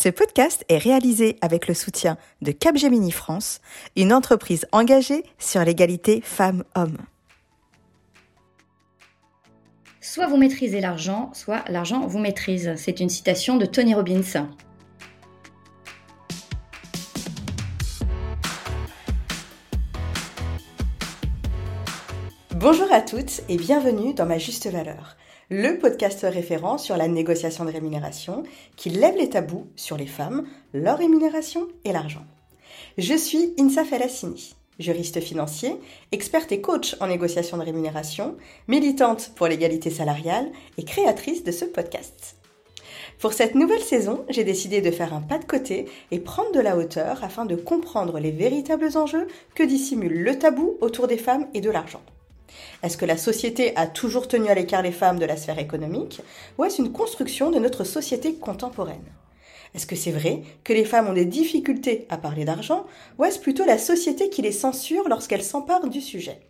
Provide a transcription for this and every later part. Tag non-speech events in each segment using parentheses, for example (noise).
Ce podcast est réalisé avec le soutien de Capgemini France, une entreprise engagée sur l'égalité femmes-hommes. Soit vous maîtrisez l'argent, soit l'argent vous maîtrise. C'est une citation de Tony Robbins. Bonjour à toutes et bienvenue dans Ma Juste Valeur, le podcast référent sur la négociation de rémunération qui lève les tabous sur les femmes, leur rémunération et l'argent. Je suis Insa Felassini, juriste financier, experte et coach en négociation de rémunération, militante pour l'égalité salariale et créatrice de ce podcast. Pour cette nouvelle saison, j'ai décidé de faire un pas de côté et prendre de la hauteur afin de comprendre les véritables enjeux que dissimule le tabou autour des femmes et de l'argent. Est-ce que la société a toujours tenu à l'écart les femmes de la sphère économique ou est-ce une construction de notre société contemporaine? Est-ce que c'est vrai que les femmes ont des difficultés à parler d'argent ou est-ce plutôt la société qui les censure lorsqu'elles s'emparent du sujet?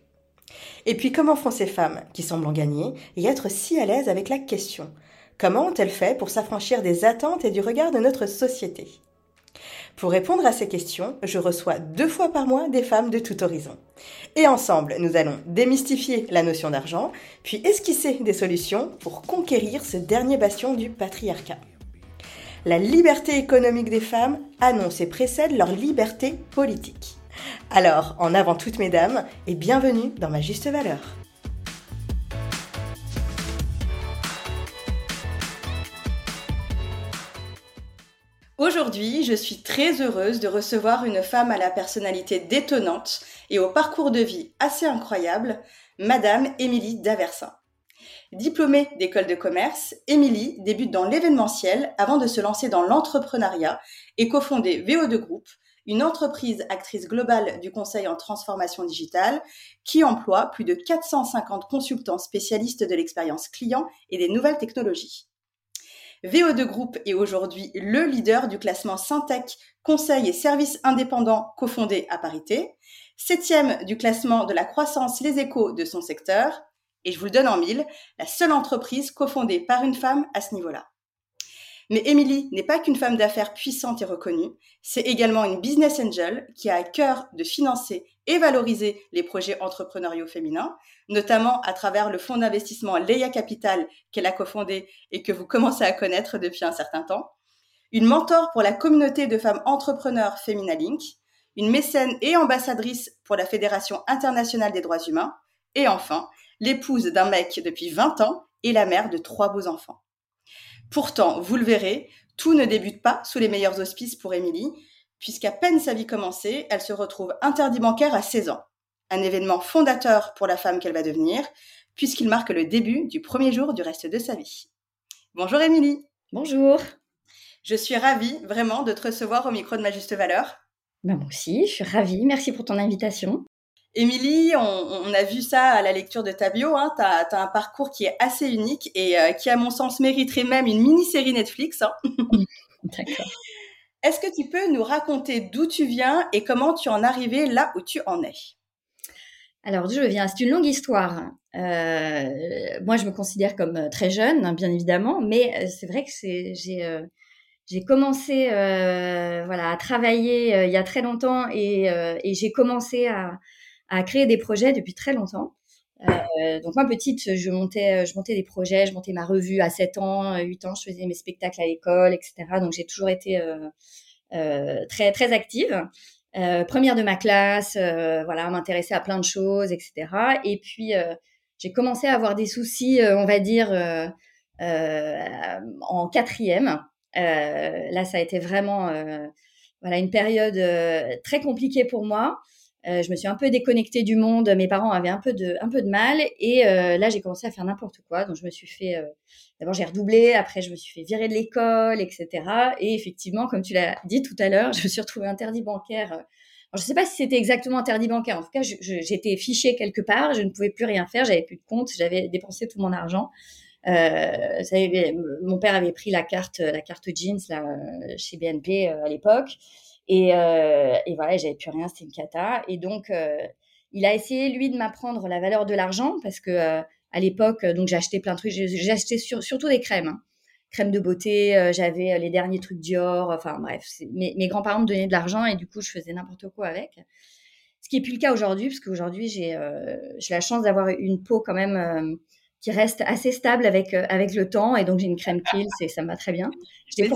Et puis comment font ces femmes qui semblent en gagner et être si à l'aise avec la question? Comment ont-elles fait pour s'affranchir des attentes et du regard de notre société? Pour répondre à ces questions, je reçois deux fois par mois des femmes de tout horizon. Et ensemble, nous allons démystifier la notion d'argent, puis esquisser des solutions pour conquérir ce dernier bastion du patriarcat. La liberté économique des femmes annonce et précède leur liberté politique. Alors, en avant toutes mesdames, et bienvenue dans ma juste valeur. Aujourd'hui, je suis très heureuse de recevoir une femme à la personnalité détonnante et au parcours de vie assez incroyable, Madame Émilie Daversin. Diplômée d'école de commerce, Émilie débute dans l'événementiel avant de se lancer dans l'entrepreneuriat et cofonder VO2 Group, une entreprise actrice globale du conseil en transformation digitale qui emploie plus de 450 consultants spécialistes de l'expérience client et des nouvelles technologies. VO2 Group est aujourd'hui le leader du classement Syntec Conseil et Services indépendants cofondés à parité, septième du classement de la croissance Les Échos de son secteur, et je vous le donne en mille, la seule entreprise cofondée par une femme à ce niveau-là. Mais Émilie n'est pas qu'une femme d'affaires puissante et reconnue, c'est également une business angel qui a à cœur de financer et valoriser les projets entrepreneuriaux féminins, notamment à travers le fonds d'investissement Leia Capital qu'elle a cofondé et que vous commencez à connaître depuis un certain temps, une mentor pour la communauté de femmes entrepreneurs Femina Link, une mécène et ambassadrice pour la Fédération internationale des droits humains, et enfin, l'épouse d'un mec depuis 20 ans et la mère de trois beaux enfants. Pourtant, vous le verrez, tout ne débute pas sous les meilleurs auspices pour Émilie, puisqu'à peine sa vie commencée, elle se retrouve interdit bancaire à 16 ans. Un événement fondateur pour la femme qu'elle va devenir, puisqu'il marque le début du premier jour du reste de sa vie. Bonjour Émilie. Bonjour. Je suis ravie vraiment de te recevoir au micro de ma juste valeur. Ben moi aussi, je suis ravie. Merci pour ton invitation. Émilie, on, a vu ça à la lecture de ta bio. Hein. Tu as, un parcours qui est assez unique et euh, qui, à mon sens, mériterait même une mini-série Netflix. Hein. D'accord. (laughs) Est-ce que tu peux nous raconter d'où tu viens et comment tu en es arrivé là où tu en es? Alors, d'où je viens, c'est une longue histoire. Euh, moi, je me considère comme euh, très jeune, hein, bien évidemment, mais c'est vrai que j'ai commencé voilà à travailler il y a très longtemps et, et j'ai commencé à, à créer des projets depuis très longtemps. Euh, donc moi petite, je montais, je montais des projets, je montais ma revue à 7 ans, 8 ans, je faisais mes spectacles à l'école, etc. Donc j'ai toujours été euh, euh, très très active. Euh, première de ma classe, euh, voilà, m'intéresser à plein de choses, etc. Et puis j'ai commencé à avoir des soucis, on va dire, en quatrième. là, ça a été vraiment voilà une période très compliquée pour moi. Euh, je me suis un peu déconnectée du monde. Mes parents avaient un peu de, un peu de mal. Et euh, là, j'ai commencé à faire n'importe quoi. Donc, je me suis fait. Euh, d'abord, j'ai redoublé. Après, je me suis fait virer de l'école, etc. Et effectivement, comme tu l'as dit tout à l'heure, (laughs) je me suis retrouvée interdit bancaire. Alors, je ne sais pas si c'était exactement interdit bancaire. En tout cas, j'étais fichée quelque part. Je ne pouvais plus rien faire. J'avais plus de compte. J'avais dépensé tout mon argent. Euh, mon père avait pris la carte, la carte jeans là, chez BNP à l'époque. Et, euh, et voilà, j'avais plus rien, c'était une cata. Et donc, euh, il a essayé, lui, de m'apprendre la valeur de l'argent parce que euh, à l'époque, donc j'achetais plein de trucs. Acheté surtout des crèmes. Hein. crème de beauté, j'avais les derniers trucs Dior. Enfin bref, mes grands-parents me donnaient de l'argent et du coup, je faisais n'importe quoi avec. Ce qui n'est plus le cas aujourd'hui, parce qu'aujourd'hui, j'ai la chance d'avoir une peau quand même qui reste assez stable avec, euh, avec le temps. Et donc, j'ai une crème Kiehl's et ça me va très bien. (laughs) C'est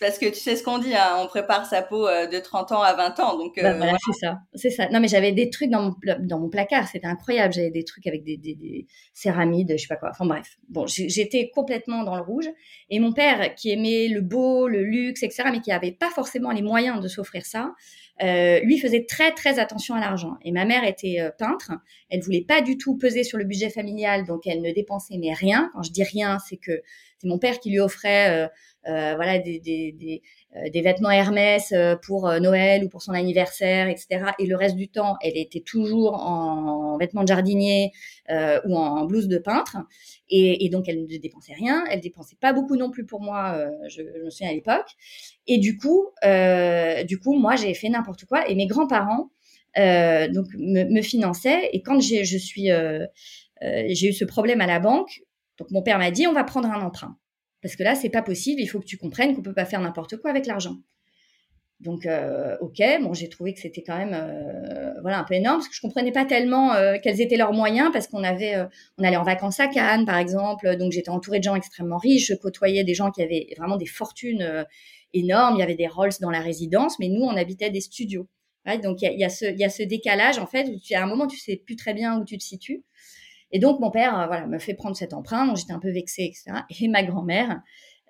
parce, que tu sais ce qu'on dit, hein, on prépare sa peau euh, de 30 ans à 20 ans. Donc, bah, euh, c'est ça. C'est ça. Non, mais j'avais des trucs dans mon, dans mon placard. C'était incroyable. J'avais des trucs avec des, des, des, céramides, je sais pas quoi. Enfin, bref. Bon, j'étais complètement dans le rouge. Et mon père, qui aimait le beau, le luxe, etc., mais qui avait pas forcément les moyens de s'offrir ça, euh, lui faisait très très attention à l'argent. Et ma mère était euh, peintre, elle voulait pas du tout peser sur le budget familial, donc elle ne dépensait mais rien. Quand je dis rien, c'est que c'est mon père qui lui offrait euh, voilà des, des, des, euh, des vêtements Hermès euh, pour euh, Noël ou pour son anniversaire, etc. Et le reste du temps, elle était toujours en, vêtements de jardinier euh, ou en blouse de peintre. Et, et, donc, elle ne dépensait rien. Elle dépensait pas beaucoup non plus pour moi. je, je, me souviens à l'époque. Et du coup, euh, du coup, moi, j'ai fait n'importe quoi. Et mes grands-parents euh, donc me, me, finançaient. Et quand j'ai, je suis, j'ai eu ce problème à la banque, donc mon père m'a dit, on va prendre un emprunt. Parce que là, c'est pas possible. Il faut que tu comprennes qu'on peut pas faire n'importe quoi avec l'argent. Donc, euh, ok, bon, j'ai trouvé que c'était quand même, euh, voilà, un peu énorme parce que je comprenais pas tellement euh, quels étaient leurs moyens parce qu'on avait, on allait en vacances à Cannes, par exemple. Donc, j'étais entourée de gens extrêmement riches. Je côtoyais des gens qui avaient vraiment des fortunes énormes. Il y avait des Rolls dans la résidence, mais nous, on habitait des studios. donc, il y a, ce, décalage en fait. Où à un moment, tu sais plus très bien où tu te situes. Et donc mon père, euh, voilà, me fait prendre cet emprunt. Donc j'étais un peu vexée, etc. Et ma grand-mère,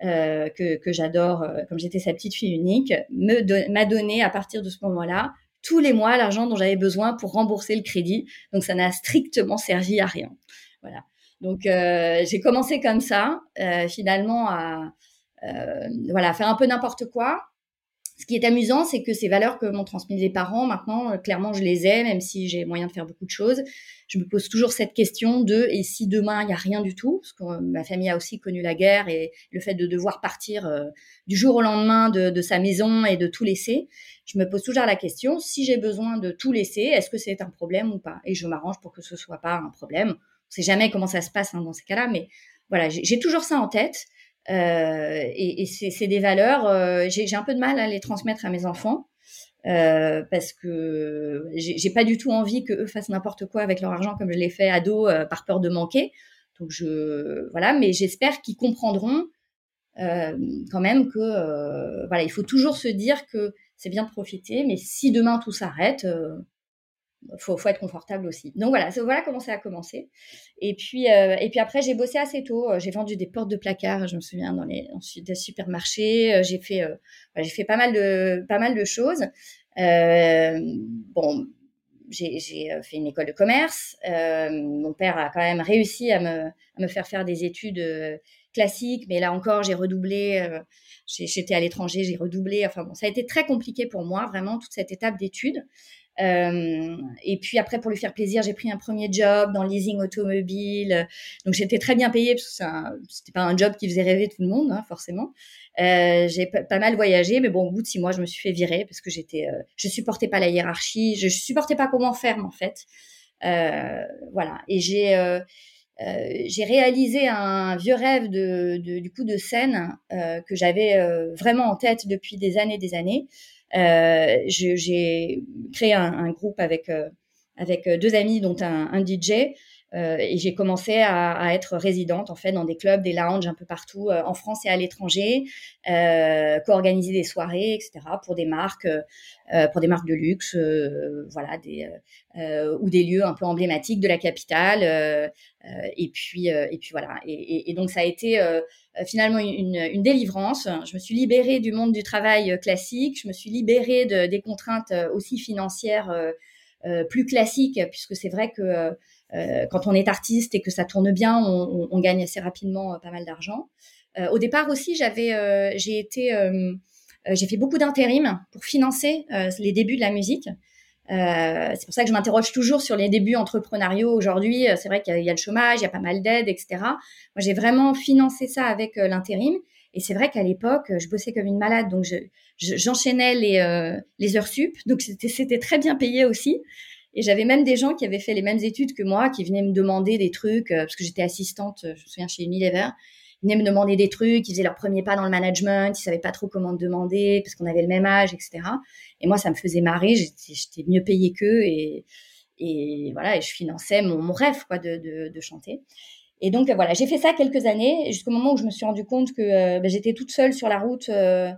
euh, que, que j'adore, euh, comme j'étais sa petite fille unique, me m'a donné à partir de ce moment-là tous les mois l'argent dont j'avais besoin pour rembourser le crédit. Donc ça n'a strictement servi à rien. Voilà. Donc j'ai commencé comme ça, finalement à voilà faire un peu n'importe quoi ce qui est amusant, c'est que ces valeurs que m'ont transmises les parents, maintenant, euh, clairement, je les ai, même si j'ai moyen de faire beaucoup de choses. Je me pose toujours cette question de et si demain il n'y a rien du tout, parce que euh, ma famille a aussi connu la guerre et le fait de devoir partir euh, du jour au lendemain de, sa maison et de tout laisser. Je me pose toujours la question si j'ai besoin de tout laisser, est-ce que c'est un problème ou pas? Et je m'arrange pour que ce soit pas un problème. On sait jamais comment ça se passe hein, dans ces cas-là, mais voilà, j'ai toujours ça en tête. Euh, et, et c'est des valeurs, euh, j'ai un peu de mal à les transmettre à mes enfants. Euh, parce que j'ai pas du tout envie que eux fassent n'importe quoi avec leur argent comme je l'ai fait ado euh, par peur de manquer. Donc je voilà, mais j'espère qu'ils comprendront euh, quand même que voilà, il faut toujours se dire que c'est bien de profiter, mais si demain tout s'arrête, faut, faut être confortable aussi. Donc voilà, voilà comment ça a commencé. Et puis, euh, et puis après, j'ai bossé assez tôt. J'ai vendu des portes de placard, je me souviens, dans les supermarchés. J'ai fait, euh, j'ai fait pas mal de, pas mal de choses. Euh, bon, j'ai euh, fait une école de commerce. Euh, mon père a quand même réussi à me, à me faire faire des études euh, classiques, mais là encore, j'ai redoublé. J'étais à l'étranger, j'ai redoublé. Enfin bon, ça a été très compliqué pour moi, vraiment, toute cette étape d'études. Euh, et puis après, pour lui faire plaisir, j'ai pris un premier job dans le leasing automobile. Donc j'étais très bien payée parce que c'était pas un job qui faisait rêver tout le monde, hein, forcément. Euh, j'ai pas mal voyagé, mais bon, au bout de six mois, je me suis fait virer parce que j'étais, euh, je supportais pas la hiérarchie, je, supportais pas comment faire en fait. Voilà. Et j'ai j'ai réalisé un vieux rêve de, de, du coup de scène que j'avais vraiment en tête depuis des années, des années. Euh, j'ai créé un, un, groupe avec euh, avec deux amis, dont un, un DJ. Euh, et j'ai commencé à, être résidente en fait dans des clubs, des lounges un peu partout euh, en France et à l'étranger, euh, co-organiser des soirées, etc. pour des marques, pour des marques de luxe, voilà, ou des lieux un peu emblématiques de la capitale. et puis et puis voilà. Et, donc ça a été finalement une, délivrance. Je me suis libérée du monde du travail classique. Je me suis libérée de, des contraintes aussi financières. plus classiques, puisque c'est vrai que quand on est artiste et que ça tourne bien, on, gagne assez rapidement euh, pas mal d'argent. Euh, au départ aussi, j'avais, j'ai été, j'ai fait beaucoup d'intérim pour financer les débuts de la musique. Euh, c'est pour ça que je m'interroge toujours sur les débuts entrepreneuriaux aujourd'hui. C'est vrai qu'il y, a le chômage, il y a pas mal d'aides, etc. Moi, j'ai vraiment financé ça avec euh, l'intérim. Et c'est vrai qu'à l'époque, je bossais comme une malade, donc j'enchaînais je, les, euh, les heures sup. Donc c'était très bien payé aussi. Et j'avais même des gens qui avaient fait les mêmes études que moi, qui venaient me demander des trucs, euh, parce que j'étais assistante, euh, je me souviens, chez Unilever. Ils venaient me demander des trucs, ils faisaient leur premier pas dans le management, ils savaient pas trop comment demander parce qu'on avait le même âge, etc. Et moi, ça me faisait marrer, j'étais mieux payée qu'eux et, et voilà, et je finançais mon, rêve quoi de, chanter. Et donc voilà, j'ai fait ça quelques années jusqu'au moment où je me suis rendu compte que euh, ben, j'étais toute seule sur la route euh,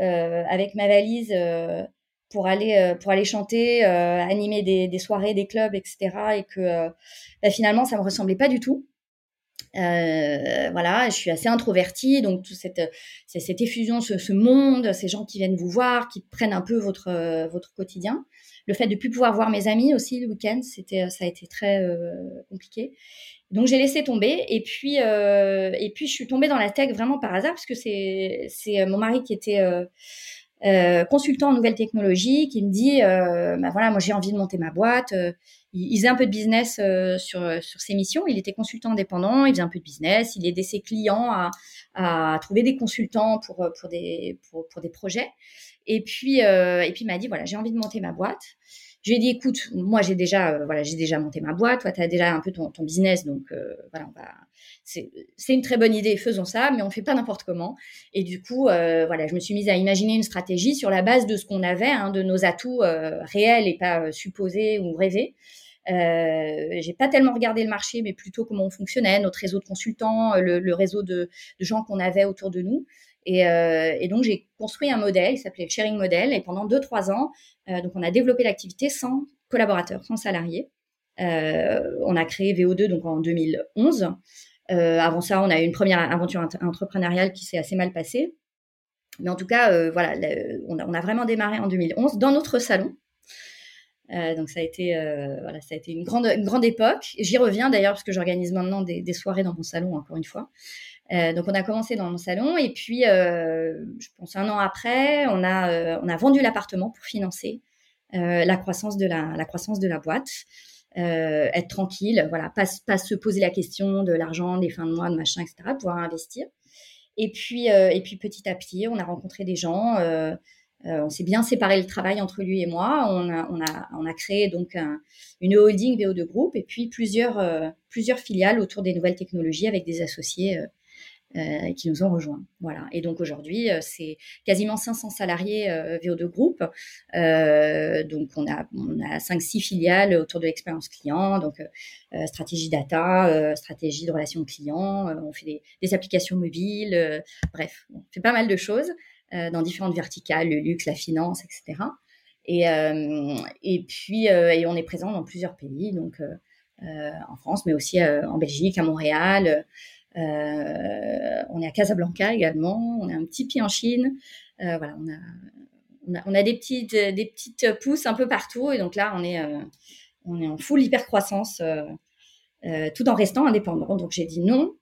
euh, avec ma valise pour aller pour aller chanter, animer des, soirées, des clubs, etc. Et que ben, finalement ça me ressemblait pas du tout. Euh, voilà, je suis assez introvertie, donc toute cette, cette effusion, ce, monde, ces gens qui viennent vous voir, qui prennent un peu votre, euh, votre quotidien. Le fait de plus pouvoir voir mes amis aussi le week-end, c'était, ça a été très euh, compliqué. Donc j'ai laissé tomber et puis euh, et puis je suis tombée dans la tech vraiment par hasard parce que c'est c'est mon mari qui était euh, consultant en nouvelles technologies qui me dit bah voilà moi j'ai envie de monter ma boîte il, faisait un peu de business euh, sur, sur ses missions. Il était consultant indépendant, il faisait un peu de business, il aidait ses clients à, trouver des consultants pour, pour, des, pour, des projets. Et puis, euh, et puis il m'a dit, voilà, j'ai envie de monter ma boîte. Je lui ai dit, écoute, moi j'ai déjà, euh, voilà, j'ai déjà monté ma boîte, toi tu as déjà un peu ton, business, donc euh, voilà, on c'est, une très bonne idée, faisons ça, mais on fait pas n'importe comment. Et du coup, euh, voilà, je me suis mise à imaginer une stratégie sur la base de ce qu'on avait, hein, de nos atouts réels et pas supposés ou rêvés. Euh, j'ai pas tellement regardé le marché, mais plutôt comment on fonctionnait, notre réseau de consultants, le, réseau de gens qu'on avait autour de nous. Et, euh, et donc j'ai construit un modèle, il s'appelait le sharing model, et pendant deux trois ans, euh, donc on a développé l'activité sans collaborateurs, sans salariés. Euh, on a créé VO2 donc en 2011. Euh, avant ça, on a eu une première aventure entrepreneuriale qui s'est assez mal passée. Mais en tout cas, voilà, on a, vraiment démarré en 2011 dans notre salon. Donc ça a été voilà ça a été une grande grande époque. J'y reviens d'ailleurs parce que j'organise maintenant des, soirées dans mon salon encore une fois. Euh, donc on a commencé dans mon salon et puis euh, je pense un an après on a euh, on a vendu l'appartement pour financer la croissance de la la croissance de la boîte. être tranquille, voilà, pas, pas se poser la question de l'argent, des fins de mois, de machin, etc. Pouvoir investir. Et puis et puis petit à petit on a rencontré des gens. On s'est bien séparé le travail entre lui et moi. On a, on a, on a créé donc un, une holding VO2 Group et puis plusieurs, plusieurs filiales autour des nouvelles technologies avec des associés euh, euh qui nous ont rejoints. Voilà. Et donc aujourd'hui, c'est quasiment 500 salariés VO2 Group. donc on a, on a 5-6 filiales autour de l'expérience client, donc stratégie data, stratégie de relations clients. on fait des, applications mobiles. bref, on fait pas mal de choses. Euh, dans différentes verticales, le luxe, la finance, etc. Et, euh, et puis, euh, on est présent dans plusieurs pays, donc en France, mais aussi en Belgique, à Montréal. On est à Casablanca également. On a un petit pied en Chine. voilà, on a, on a, des petites, des petites pousses un peu partout. Et donc là, on est, on est en full hyper croissance, tout en restant indépendant. Donc j'ai dit non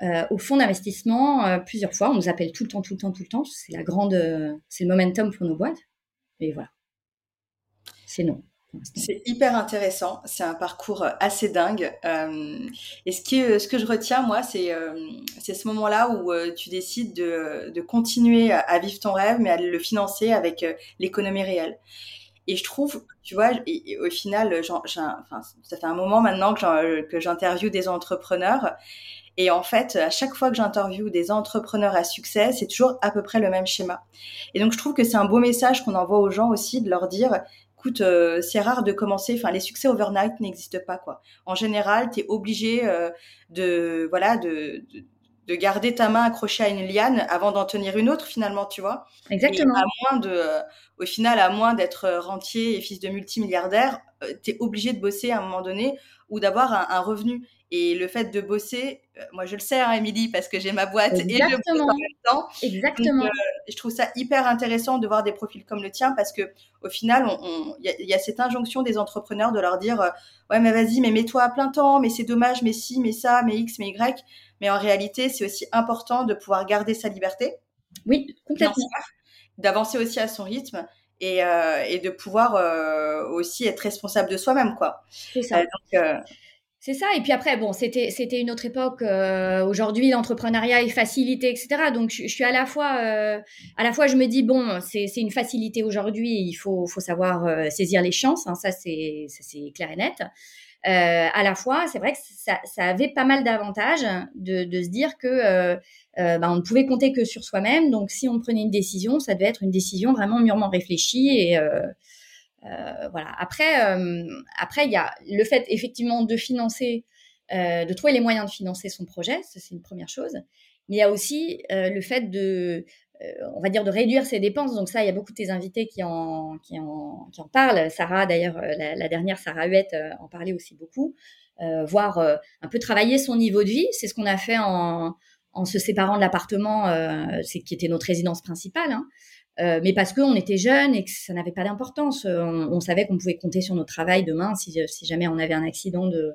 euh, au fonds d'investissement euh, plusieurs fois. On nous appelle tout le temps, tout le temps, tout le temps. C'est la grande, euh, c'est le momentum pour nos boîtes. Et voilà. C'est non. C'est hyper intéressant. C'est un parcours assez dingue. et ce, qui ce que je retiens, moi, c'est c'est ce moment-là où tu décides de, de continuer à vivre ton rêve, mais à le financer avec l'économie réelle. Et je trouve, tu vois, au final, ça fait un moment maintenant que j'interviewe des entrepreneurs et en fait, à chaque fois que j'interviewe des entrepreneurs à succès, c'est toujours à peu près le même schéma. Et donc, je trouve que c'est un beau message qu'on envoie aux gens aussi de leur dire, écoute, euh, c'est rare de commencer. Enfin, les succès overnight n'existent pas, quoi. En général, tu es obligé euh, de, voilà, de, de, de, garder ta main accrochée à une liane avant d'en tenir une autre, finalement, tu vois. Exactement. à moins de, euh, au final, à moins d'être rentier et fils de multimilliardaire, tu es obligé de bosser à un moment donné ou d'avoir un, un revenu. Et le fait de bosser, euh, moi je le sais, hein, Émilie, parce que j'ai ma boîte et je bosse en même temps. Exactement. Euh, je trouve ça hyper intéressant de voir des profils comme le tien, parce que au final, il y, y, a cette injonction des entrepreneurs de leur dire, euh, ouais mais vas-y, mais mets-toi à plein temps, mais c'est dommage, mais si, mais ça, mais x, mais y. Mais en réalité, c'est aussi important de pouvoir garder sa liberté. Oui, complètement. D'avancer aussi à son rythme. Et, euh, et de pouvoir aussi être responsable de soi-même, quoi. C'est ça. donc, c'est ça. Et puis après, bon, c'était c'était une autre époque. Euh, Aujourd'hui, l'entrepreneuriat est facilité, etc. Donc, je, suis à la fois euh, à la fois, je me dis bon, c'est une facilité aujourd'hui. Il faut faut savoir euh, saisir les chances. Hein, ça c'est c'est clair et net. à la fois, c'est vrai que ça, ça, avait pas mal d'avantages de, de, se dire que bah, on ne pouvait compter que sur soi-même. Donc, si on prenait une décision, ça devait être une décision vraiment mûrement réfléchie et voilà. Après, après, il y a le fait effectivement de financer, de trouver les moyens de financer son projet, c'est une première chose. Mais il y a aussi le fait de euh, on va dire, de réduire ses dépenses. Donc ça, il y a beaucoup de tes invités qui en, qui en, qui en parlent. Sarah, d'ailleurs, euh, la, dernière, Sarah Huette, euh, en parlait aussi beaucoup. Euh, voir un peu travailler son niveau de vie. C'est ce qu'on a fait en, en se séparant de l'appartement, qui était notre résidence principale. Hein. Euh, mais parce qu'on était jeunes et que ça n'avait pas d'importance. On, on, savait qu'on pouvait compter sur notre travail demain si, si, jamais on avait un accident de,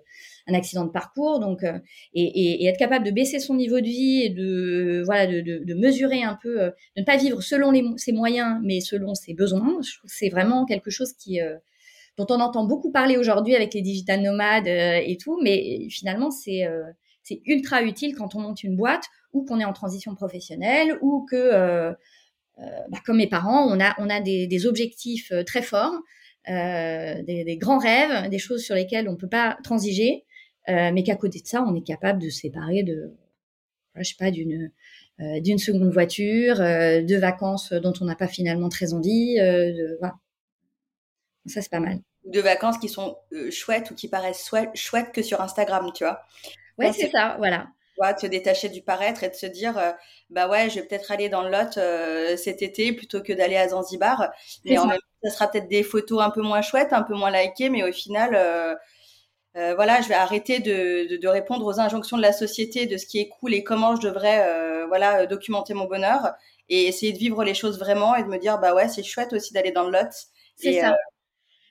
un accident de parcours. Donc, euh, et, et, et, être capable de baisser son niveau de vie et de, voilà, de, de, de mesurer un peu, euh, de ne pas vivre selon les, ses moyens, mais selon ses besoins. C'est vraiment quelque chose qui, dont on entend beaucoup parler aujourd'hui avec les digital nomades et tout, mais finalement, c'est c'est ultra utile quand on monte une boîte ou qu'on est en transition professionnelle ou que euh, bah, comme mes parents, on a, on a des, des objectifs euh, très forts, euh, des, des, grands rêves, des choses sur lesquelles on peut pas transiger, mais qu'à côté de ça, on est capable de se séparer de, je sais pas, d'une d'une seconde voiture, de vacances dont on n'a pas finalement très envie. de, voilà. Ça, c'est pas mal. De vacances qui sont chouettes ou qui paraissent chouettes que sur Instagram, tu vois. Ouais, c'est ça, voilà de se détacher du paraître et de se dire euh, bah ouais je vais peut-être aller dans le Lot euh, cet été plutôt que d'aller à Zanzibar. Mais en même temps ça sera peut-être des photos un peu moins chouettes un peu moins likées mais au final euh, voilà je vais arrêter de, de, répondre aux injonctions de la société de ce qui est cool et comment je devrais voilà documenter mon bonheur et essayer de vivre les choses vraiment et de me dire bah ouais c'est chouette aussi d'aller dans le Lot c'est ça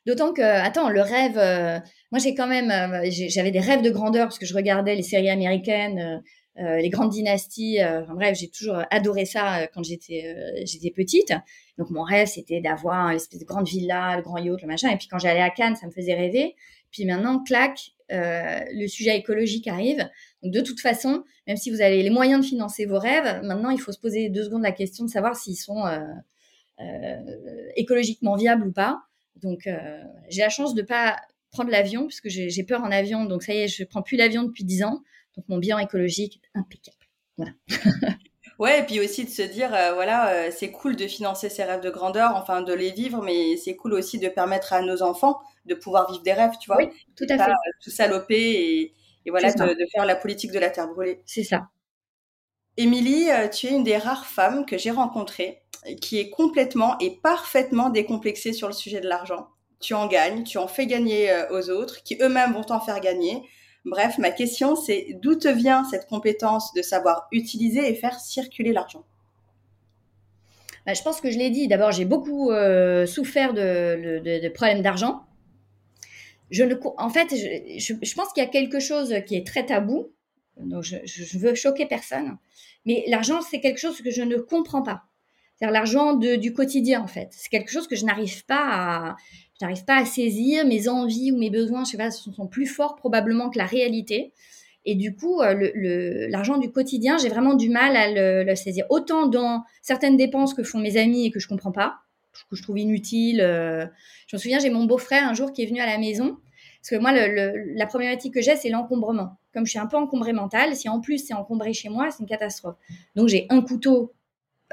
D'autant que, attends, le rêve, euh, moi j'ai quand même, euh, j'avais des rêves de grandeur parce que je regardais les séries américaines, euh, les grandes dynasties. bref, j'ai toujours adoré ça quand j'étais petite. Donc mon rêve c'était d'avoir une espèce de grande villa, le grand yacht, le machin. Et puis quand j'allais à Cannes, ça me faisait rêver. Puis maintenant, clac, le sujet écologique arrive. Donc de toute façon, même si vous avez les moyens de financer vos rêves, maintenant il faut se poser deux secondes la question de savoir s'ils sont écologiquement viables ou pas. Donc, euh, j'ai la chance de pas prendre l'avion puisque j'ai peur en avion. Donc, ça y est, je prends plus l'avion depuis 10 ans. Donc, mon bilan écologique est impeccable. Voilà. (laughs) ouais, et puis aussi de se dire, euh, voilà, euh, c'est cool de financer ses rêves de grandeur, enfin de les vivre, mais c'est cool aussi de permettre à nos enfants de pouvoir vivre des rêves, tu vois. Oui, tout à fait. tout saloper et, et voilà, de, de, faire la politique de la terre brûlée. C'est ça. Émilie, tu es une des rares femmes que j'ai rencontrées qui est complètement et parfaitement décomplexé sur le sujet de l'argent. Tu en gagnes, tu en fais gagner euh, aux autres, qui eux-mêmes vont t'en faire gagner. Bref, ma question, c'est d'où te vient cette compétence de savoir utiliser et faire circuler l'argent? Bah, Je pense que je l'ai dit. D'abord, j'ai beaucoup euh, souffert de, problèmes d'argent. Je ne, en fait, je, pense qu'il y a quelque chose qui est très tabou. Donc, je, je veux choquer personne. Mais l'argent, c'est quelque chose que je ne comprends pas l'argent du quotidien en fait. C'est quelque chose que je n'arrive pas à, n'arrive pas à saisir. Mes envies ou mes besoins, je sais pas, sont plus forts probablement que la réalité. Et du coup, euh, l'argent du quotidien, j'ai vraiment du mal à le, saisir. Autant dans certaines dépenses que font mes amis et que je comprends pas, que je trouve inutiles. Euh. Je me souviens, j'ai mon beau-frère un jour qui est venu à la maison. Parce que moi, la problématique que j'ai, c'est l'encombrement. Comme je suis un peu encombré mental, si en plus c'est encombré chez moi, c'est une catastrophe. Donc j'ai un couteau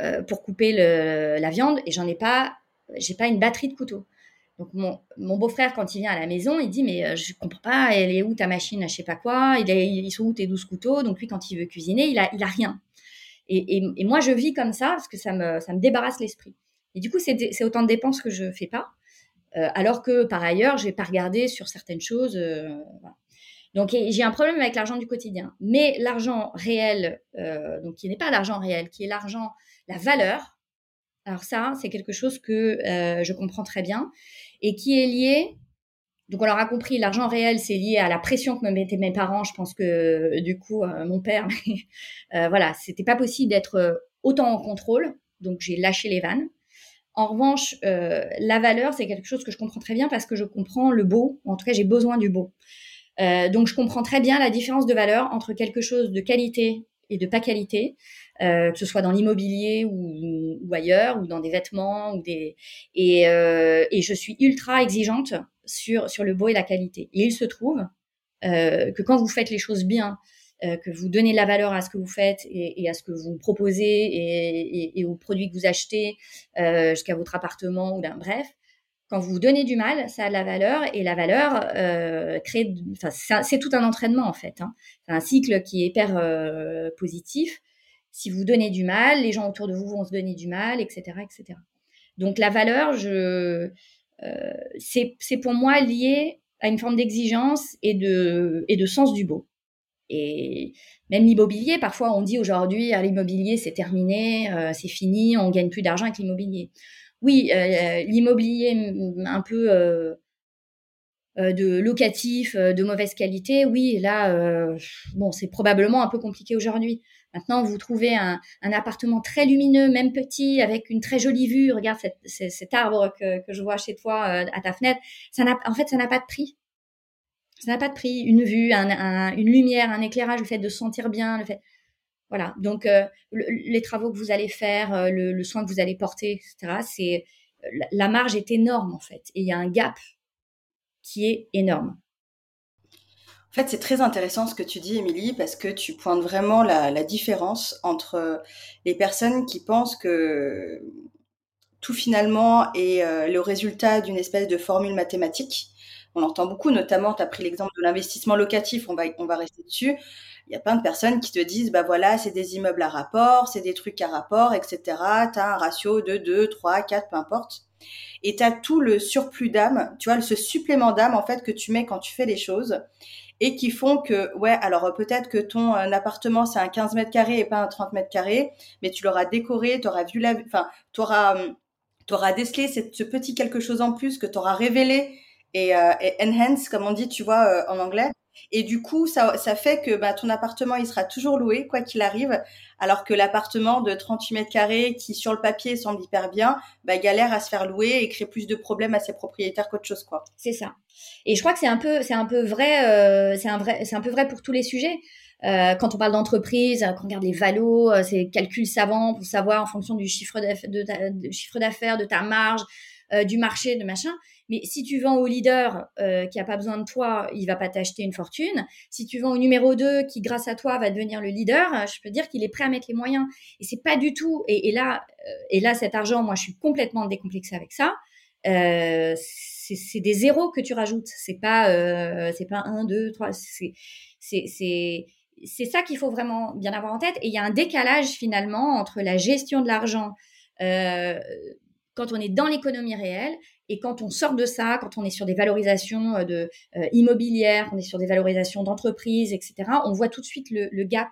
euh, pour couper la viande et j'en ai pas, j'ai pas une batterie de couteaux. Donc mon, beau-frère, quand il vient à la maison, il dit mais euh, je comprends pas, elle est où ta machine, je sais pas quoi, il est, ils sont où tes 12 couteaux? Donc lui, quand il veut cuisiner, il a, il a rien. Et, moi, je vis comme ça parce que ça me, ça me débarrasse l'esprit. Et du coup, c'est autant de dépenses que je fais pas. Euh, alors que par ailleurs, j'ai pas regardé sur certaines choses. Donc j'ai un problème avec l'argent du quotidien. Mais l'argent réel, donc qui n'est pas l'argent réel, qui est l'argent la valeur. Alors ça, c'est quelque chose que euh, je comprends très bien et qui est lié. Donc on l'aura compris, l'argent réel, c'est lié à la pression que me mettaient mes parents. Je pense que du coup, euh, mon père, (laughs) euh, voilà, c'était pas possible d'être autant en contrôle. Donc j'ai lâché les vannes. En revanche, la valeur, c'est quelque chose que je comprends très bien parce que je comprends le beau. En tout cas, j'ai besoin du beau. Donc je comprends très bien la différence de valeur entre quelque chose de qualité et de pas qualité. Euh, que ce soit dans l'immobilier ou, ailleurs, ou dans des vêtements, ou des et, euh, et je suis ultra exigeante sur sur le beau et la qualité. Et il se trouve que quand vous faites les choses bien, que vous donnez la valeur à ce que vous faites et, à ce que vous proposez et, et, aux produits que vous achetez jusqu'à votre appartement ou d'un bref, quand vous vous donnez du mal, ça a de la valeur et la valeur euh, crée. Enfin, c'est tout un entraînement en fait. Hein. C'est un cycle qui est hyper euh, positif. Si vous donnez du mal, les gens autour de vous vont se donner du mal, etc., etc. Donc la valeur, je, euh, c'est pour moi lié à une forme d'exigence et de et de sens du beau. Et même l'immobilier, parfois on dit aujourd'hui ah, l'immobilier c'est terminé, euh, c'est fini, on gagne plus d'argent avec l'immobilier oui, euh, l'immobilier un peu euh, euh, de locatif, de mauvaise qualité, oui, là, bon, c'est probablement un peu compliqué aujourd'hui. Maintenant, vous trouvez un, appartement très lumineux, même petit, avec une très jolie vue. Regarde cet arbre que, je vois chez toi à ta fenêtre. Ça n'a, en fait, ça n'a pas de prix. Ça n'a pas de prix. Une vue, une lumière, un éclairage, le fait de se sentir bien, le fait. Voilà. Donc, euh, les travaux que vous allez faire, euh, le, soin que vous allez porter, etc. C'est la marge est énorme en fait, et il y a un gap qui est énorme. En fait, c'est très intéressant ce que tu dis, Émilie, parce que tu pointes vraiment la, différence entre les personnes qui pensent que tout finalement est euh, le résultat d'une espèce de formule mathématique. On entend beaucoup, notamment, tu as pris l'exemple de l'investissement locatif, on va, on va rester dessus il y a plein de personnes qui te disent, bah voilà, c'est des immeubles à rapport, c'est des trucs à rapport, etc. Tu as un ratio de 2, 3, 4, peu importe. Et tu as tout le surplus d'âme, tu vois, ce supplément d'âme, en fait, que tu mets quand tu fais les choses et qui font que, ouais, alors peut-être que ton euh, appartement, c'est un 15 mètres carrés et pas un 30 mètres carrés, mais tu l'auras décoré, tu vu la, enfin, tu auras, hum, auras décelé ce petit quelque chose en plus que tu auras révélé et, euh, enhance, comme on dit, tu vois, euh, en anglais. Et du coup, ça, ça fait que bah, ton appartement, il sera toujours loué, quoi qu'il arrive, alors que l'appartement de 38 mètres carrés, qui sur le papier semble hyper bien, bah, galère à se faire louer et crée plus de problèmes à ses propriétaires qu'autre chose, quoi. C'est ça. Et je crois que c'est un peu, c'est un peu vrai, euh, c'est un vrai, c'est un peu vrai pour tous les sujets. Euh, quand on parle d'entreprise, quand on regarde les valos, euh, c'est calculs savants pour savoir en fonction du chiffre d'affaires, de, chiffre d'affaires, de ta marge, euh, du marché, de machin. Mais si tu vends au leader euh, qui a pas besoin de toi, il va pas t'acheter une fortune. Si tu vends au numéro 2 qui, grâce à toi, va devenir le leader, je peux dire qu'il est prêt à mettre les moyens. Et c'est pas du tout. Et, là, euh, et là, cet argent, moi, je suis complètement décomplexée avec ça. Euh, c'est des zéros que tu rajoutes. C'est pas, pas un, deux, trois. C'est, c'est, c'est, ça qu'il faut vraiment bien avoir en tête. Et il y a un décalage finalement entre la gestion de l'argent quand on est dans l'économie réelle et quand on sort de ça, quand on est sur des valorisations euh, de, euh, immobilières, on est sur des valorisations d'entreprises, etc., on voit tout de suite le, gap.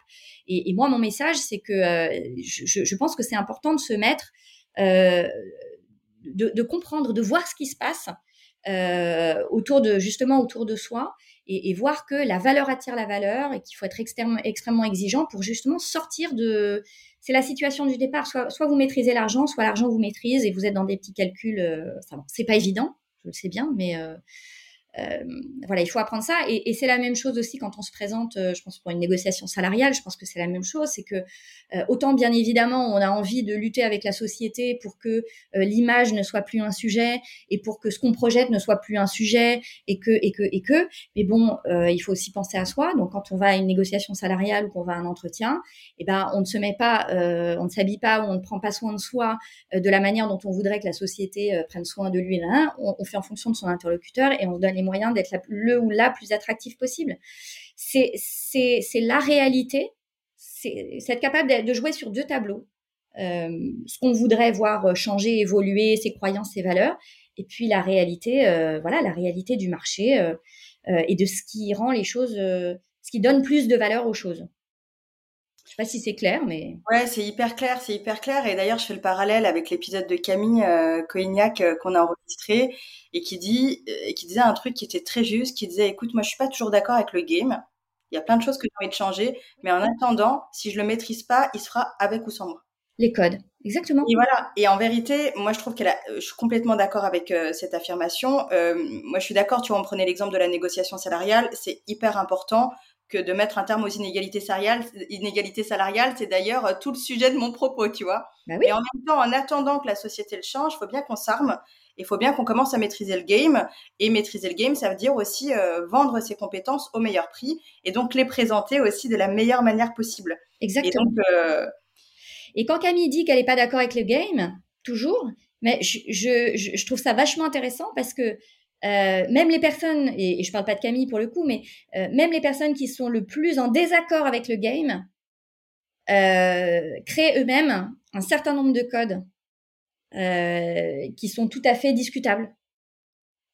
Et, moi, mon message, c'est que euh, je, pense que c'est important de se mettre, de, comprendre, de voir ce qui se passe autour de justement autour de soi et, voir que la valeur attire la valeur et qu'il faut être extrêmement exigeant pour justement sortir de c'est la situation du départ. Soit, vous maîtrisez l'argent, soit l'argent vous maîtrise et vous êtes dans des petits calculs. Euh, c'est pas évident, je le sais bien, mais euh, voilà, il faut apprendre ça. Et, c'est la même chose aussi quand on se présente, euh, je pense, pour une négociation salariale, je pense que c'est la même chose. C'est que euh, autant, bien évidemment, on a envie de lutter avec la société pour que l'image ne soit plus un sujet et pour que ce qu'on projette ne soit plus un sujet et que, et que, et que. Mais bon, il faut aussi penser à soi. Donc, quand on va à une négociation salariale ou qu'on va à un entretien, eh ben, on ne se met pas, on ne s'habille pas ou on ne prend pas soin de soi de la manière dont on voudrait que la société prenne soin de lui. Là, on, on fait en fonction de son interlocuteur et on se donne les moyen d'être le ou la plus attractif possible. C'est la réalité, c'est être capable de jouer sur deux tableaux. Euh, ce qu'on voudrait voir changer, évoluer, ses croyances, ses valeurs, et puis la réalité, euh, voilà, la réalité du marché euh, et de ce qui rend les choses, ce qui donne plus de valeur aux choses. Sais pas si c'est clair, mais. Ouais, c'est hyper clair, c'est hyper clair. Et d'ailleurs, je fais le parallèle avec l'épisode de Camille euh, Coignac euh, qu'on a enregistré et qui dit, et qui disait un truc qui était très juste, qui disait, écoute, moi, je suis pas toujours d'accord avec le game. Il y a plein de choses que j'ai envie de changer, mais en attendant, si je le maîtrise pas, il se fera avec ou sans moi. Les codes, exactement. Et voilà. Et en vérité, moi, je trouve qu'elle a, je suis complètement d'accord avec euh, cette affirmation. moi, je suis d'accord. Tu vois, on prenait l'exemple de la négociation salariale. C'est hyper important que de mettre un terme aux inégalités salariales. Inégalités salariales, c'est d'ailleurs euh, tout le sujet de mon propos, tu vois. Bah oui. Et en même temps, en attendant que la société le change, il faut bien qu'on s'arme. Il faut bien qu'on commence à maîtriser le game. Et maîtriser le game, ça veut dire aussi euh, vendre ses compétences au meilleur prix et donc les présenter aussi de la meilleure manière possible. Exactement. Et, donc, euh... et quand Camille dit qu'elle n'est pas d'accord avec le game, toujours, mais je, je, je, trouve ça vachement intéressant parce que euh, même les personnes, et, je parle pas de Camille pour le coup, mais euh, même les personnes qui sont le plus en désaccord avec le game euh, créent eux-mêmes un certain nombre de codes euh, qui sont tout à fait discutables.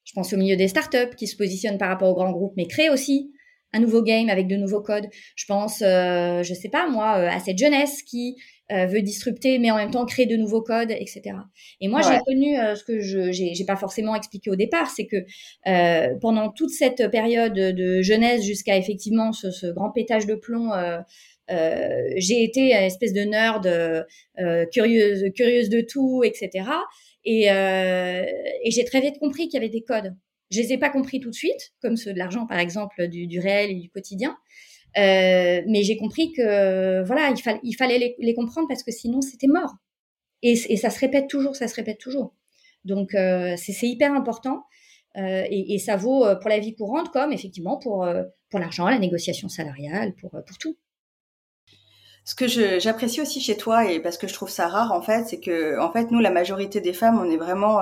Je pense au milieu des startups qui se positionnent par rapport aux grands groupes, mais créent aussi un nouveau game avec de nouveaux codes. Je pense, euh, je sais pas moi, euh, à cette jeunesse qui euh, veut disrupter, mais en même temps créer de nouveaux codes, etc. Et moi, ouais. j'ai connu euh, ce que je j'ai pas forcément expliqué au départ, c'est que euh, pendant toute cette période de jeunesse jusqu'à effectivement ce, ce, grand pétage de plomb. j'ai été une espèce de nerd curieuse, curieuse de tout, etc. Et, et j'ai très vite compris qu'il y avait des codes. Je les ai pas compris tout de suite, comme ceux de l'argent par exemple, du, réel et du quotidien. Euh, mais j'ai compris que voilà, il, fa il fallait les, comprendre parce que sinon c'était mort. Et, ça se répète toujours, ça se répète toujours. Donc euh, c'est hyper important euh, et, et, ça vaut pour la vie courante comme effectivement pour pour l'argent, la négociation salariale, pour pour tout. Ce que j'apprécie aussi chez toi et parce que je trouve ça rare en fait, c'est que en fait nous la majorité des femmes on est vraiment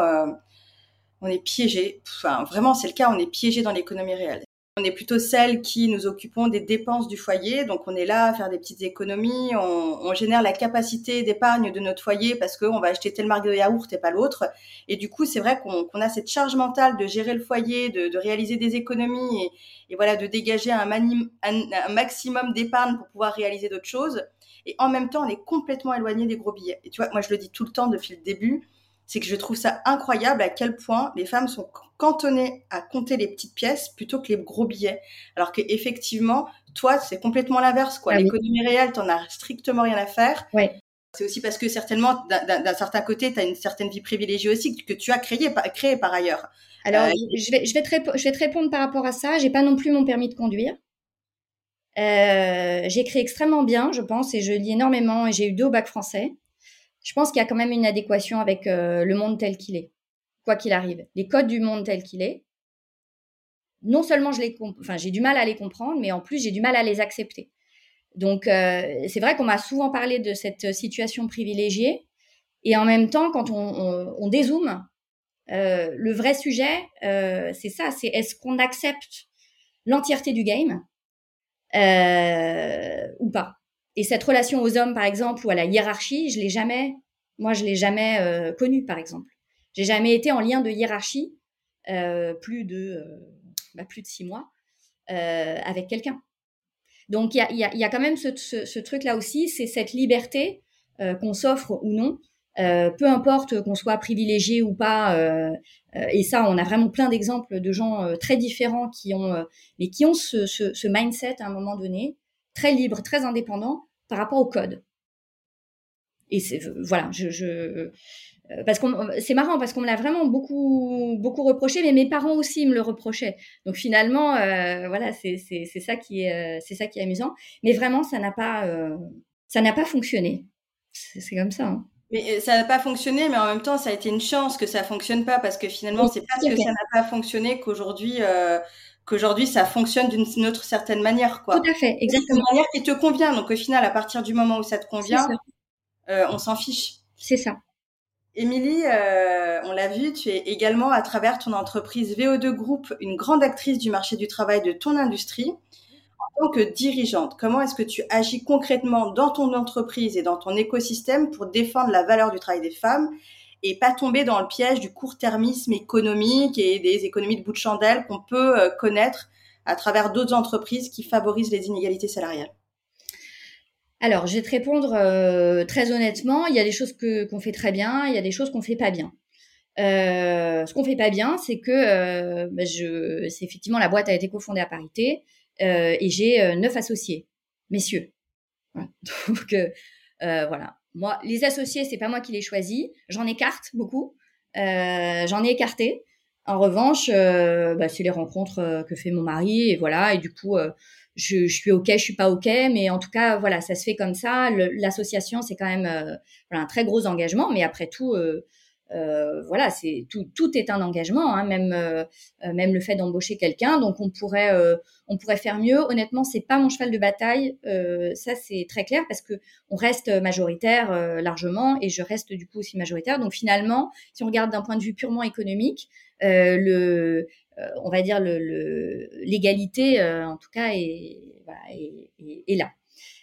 on est piégé. Enfin, vraiment, c'est le cas, on est piégé dans l'économie réelle. On est plutôt celles qui nous occupons des dépenses du foyer, donc on est là à faire des petites économies, on, génère la capacité d'épargne de notre foyer parce qu'on va acheter telle marque de yaourt et pas l'autre. Et du coup, c'est vrai qu'on qu a cette charge mentale de gérer le foyer, de, réaliser des économies et, voilà, de dégager un, un, un maximum d'épargne pour pouvoir réaliser d'autres choses. Et en même temps, on est complètement éloigné des gros billets. Et tu vois, moi je le dis tout le temps depuis le début, c'est que je trouve ça incroyable à quel point les femmes sont cantonnées à compter les petites pièces plutôt que les gros billets. Alors que effectivement, toi, c'est complètement l'inverse. quoi. Ah L'économie réelle, t'en as strictement rien à faire. C'est aussi parce que certainement, d'un certain côté, tu as une certaine vie privilégiée aussi que tu as créé, créé par ailleurs. Alors, euh, je, vais, je, vais te je vais te répondre par rapport à ça. J'ai pas non plus mon permis de conduire. Euh, j'écris extrêmement bien, je pense, et je lis énormément, et j'ai eu deux au bac français je pense qu'il y a quand même une adéquation avec euh, le monde tel qu'il est, quoi qu'il arrive. Les codes du monde tel qu'il est, non seulement je les enfin, j'ai du mal à les comprendre, mais en plus j'ai du mal à les accepter. Donc euh, c'est vrai qu'on m'a souvent parlé de cette situation privilégiée, et en même temps, quand on, dézoome, euh, le vrai sujet, c'est ça, c'est est-ce qu'on accepte l'entièreté du game ou pas? Et cette relation aux hommes, par exemple, ou à la hiérarchie, je l'ai jamais, moi, je l'ai jamais euh, connue, par exemple. J'ai jamais été en lien de hiérarchie euh, plus de euh, bah, plus de six mois euh, avec quelqu'un. Donc il y a, y, a, y a, quand même ce, ce, ce truc-là aussi, c'est cette liberté euh, qu'on s'offre ou non, euh, peu importe qu'on soit privilégié ou pas. et ça, on a vraiment plein d'exemples de gens très différents qui ont, mais qui ont ce, ce, ce mindset à un moment donné très libre, très indépendant par rapport au code. Et c'est voilà, je, je parce qu'on c'est marrant parce qu'on me l'a vraiment beaucoup beaucoup reproché, mais mes parents aussi me le reprochaient. Donc finalement, euh, voilà, c'est c'est c'est ça qui est c'est ça qui est amusant. Mais vraiment, ça n'a pas euh, ça n'a pas fonctionné. C'est comme ça. Hein. Mais ça n'a pas fonctionné, mais en même temps, ça a été une chance que ça fonctionne pas parce que finalement, c'est parce que ça n'a pas fonctionné qu'aujourd'hui euh, qu'aujourd'hui ça fonctionne d'une autre certaine manière quoi. Tout à fait, exactement. Une manière qui te convient. Donc au final, à partir du moment où ça te convient, euh, on s'en fiche. C'est ça. Émilie, euh, on l'a vu, tu es également à travers ton entreprise VO2 Group une grande actrice du marché du travail de ton industrie. En tant que dirigeante, comment est-ce que tu agis concrètement dans ton entreprise et dans ton écosystème pour défendre la valeur du travail des femmes et pas tomber dans le piège du court-termisme économique et des économies de bout de chandelle qu'on peut euh, connaître à travers d'autres entreprises qui favorisent les inégalités salariales Alors, je vais te répondre euh, très honnêtement. Il y a des choses que qu'on fait très bien, il y a des choses qu'on fait pas bien. Euh, ce qu'on fait pas bien, c'est que bah, effectivement la boîte a été cofondée à parité et j'ai neuf associés, messieurs. (laughs) Donc voilà, moi, les associés, c'est pas moi qui les choisis. J'en écarte beaucoup. Euh, J'en ai écarté. En revanche, euh, bah, c'est les rencontres euh, que fait mon mari et voilà. Et du coup, euh, je, je, suis ok, je suis pas ok, mais en tout cas, voilà, ça se fait comme ça. L'association, c'est quand même euh, voilà, un très gros engagement, mais après tout, euh, voilà, c'est tout, tout est un engagement, hein, même euh, euh, même le fait d'embaucher quelqu'un. Donc on pourrait on pourrait faire mieux. Honnêtement, c'est pas mon cheval de bataille. ça c'est très clair parce que on reste majoritaire largement et je reste du coup aussi majoritaire. Donc finalement, si on regarde d'un point de vue purement économique, le on va dire le l'égalité en tout cas est, là.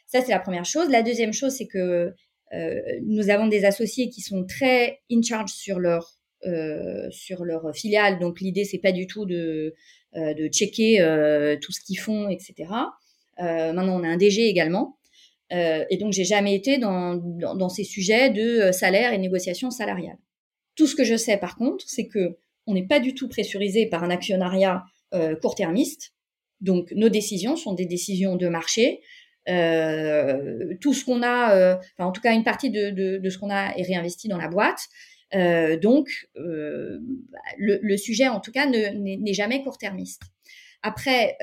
Ça, c'est la première chose. La deuxième chose, c'est que nous avons des associés qui sont très in charge sur leur euh, sur leur filiale. Donc l'idée c'est pas du tout de euh, de checker tout ce qu'ils font, etc. maintenant on a un DG également. et donc j'ai jamais été dans, dans, dans, ces sujets de salaire et négociation salariale. Tout ce que je sais par contre, c'est que on n'est pas du tout pressurisé par un actionnariat court-termiste. Donc nos décisions sont des décisions de marché. Euh, tout ce qu'on a, euh, en tout cas une partie de, ce qu'on a est réinvesti dans la boîte. Euh, donc, le, sujet, en tout cas, n'est jamais court-termiste. Après,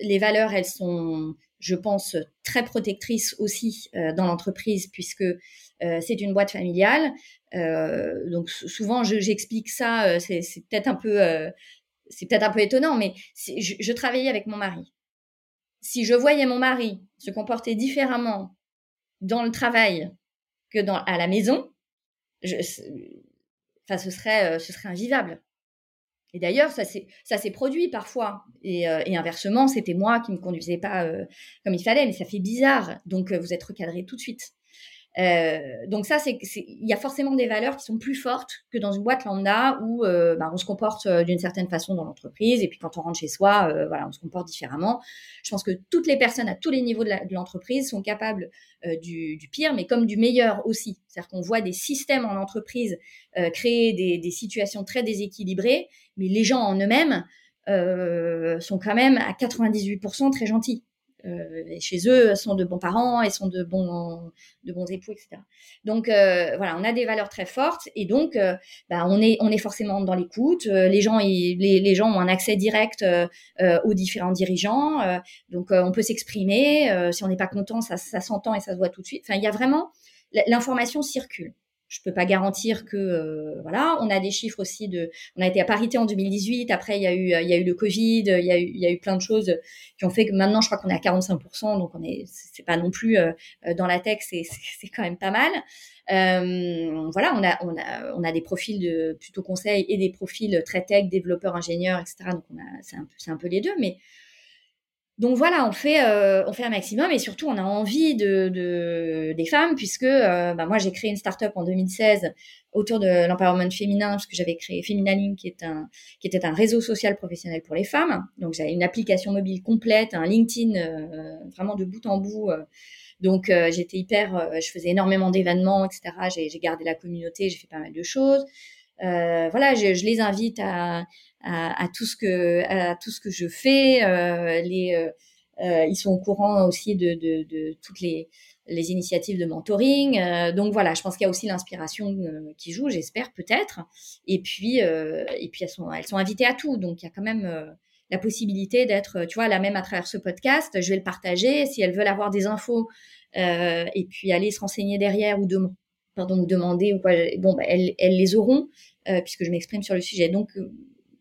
les valeurs, elles sont, je pense, très protectrices aussi dans l'entreprise puisque c'est une boîte familiale. donc, souvent, j'explique ça. c'est peut-être un peu, peut-être un peu étonnant, mais je travaillais avec mon mari si je voyais mon mari se comporter différemment dans le travail que dans, à la maison, enfin, ce serait, euh, ce serait invivable. Et d'ailleurs, ça s'est, produit parfois. Et, euh, et inversement, c'était moi qui me conduisais pas euh, comme il fallait, mais ça fait bizarre. Donc, vous êtes recadré tout de suite. Euh, donc ça, c'est il y a forcément des valeurs qui sont plus fortes que dans une boîte lambda où euh, bah, on se comporte euh, d'une certaine façon dans l'entreprise et puis quand on rentre chez soi, euh, voilà, on se comporte différemment. Je pense que toutes les personnes à tous les niveaux de l'entreprise sont capables du, du, pire, mais comme du meilleur aussi. C'est-à-dire qu'on voit des systèmes en entreprise créer des, des, situations très déséquilibrées, mais les gens en eux-mêmes sont quand même à 98% très gentils. Euh, chez eux sont de bons parents et sont de bons de bons époux etc donc euh, voilà on a des valeurs très fortes et donc euh, bah, on est on est forcément dans l'écoute. Les gens les gens ont un accès direct aux différents dirigeants donc on peut s'exprimer. Si on n'est pas content ça, ça s'entend et ça se voit tout de suite. Enfin il y a vraiment l'information circule je peux pas garantir que euh, voilà. On a des chiffres aussi de. On a été à parité en 2018. Après, il y a eu il y a eu le Covid. Il y a eu il y a eu plein de choses qui ont fait que maintenant, je crois qu'on est à 45 Donc on est c'est pas non plus euh, dans la tech. C'est c'est quand même pas mal. Euh, voilà, on a on a on a des profils de plutôt conseil et des profils très tech, développeurs, ingénieurs, etc. Donc on a c'est un peu c'est un peu les deux, mais donc voilà, on fait, euh, on fait un maximum et surtout on a envie de, de des femmes puisque euh, bah moi j'ai créé une start-up en 2016 autour de l'empowerment féminin parce que j'avais créé Feminaline qui était un réseau social professionnel pour les femmes. Donc j'avais une application mobile complète, un LinkedIn euh, vraiment de bout en bout. donc j'étais hyper, je faisais énormément d'événements, etc. J'ai gardé la communauté, j'ai fait pas mal de choses. voilà, je les invite à à, tout ce que à tout ce que je fais. Euh, les, euh, euh, ils sont au courant aussi de, de, de toutes les, les initiatives de mentoring. donc voilà, je pense qu'il y a aussi l'inspiration qui joue, j'espère peut-être. Et puis et puis elles sont elles sont invitées à tout, donc il y a quand même la possibilité d'être, tu vois, la même à travers ce podcast. Je vais le partager si elles veulent avoir des infos euh, et puis aller se renseigner derrière ou, de, pardon, demander ou quoi. Bon, bah, elles, elles les auront euh, puisque je m'exprime sur le sujet. Donc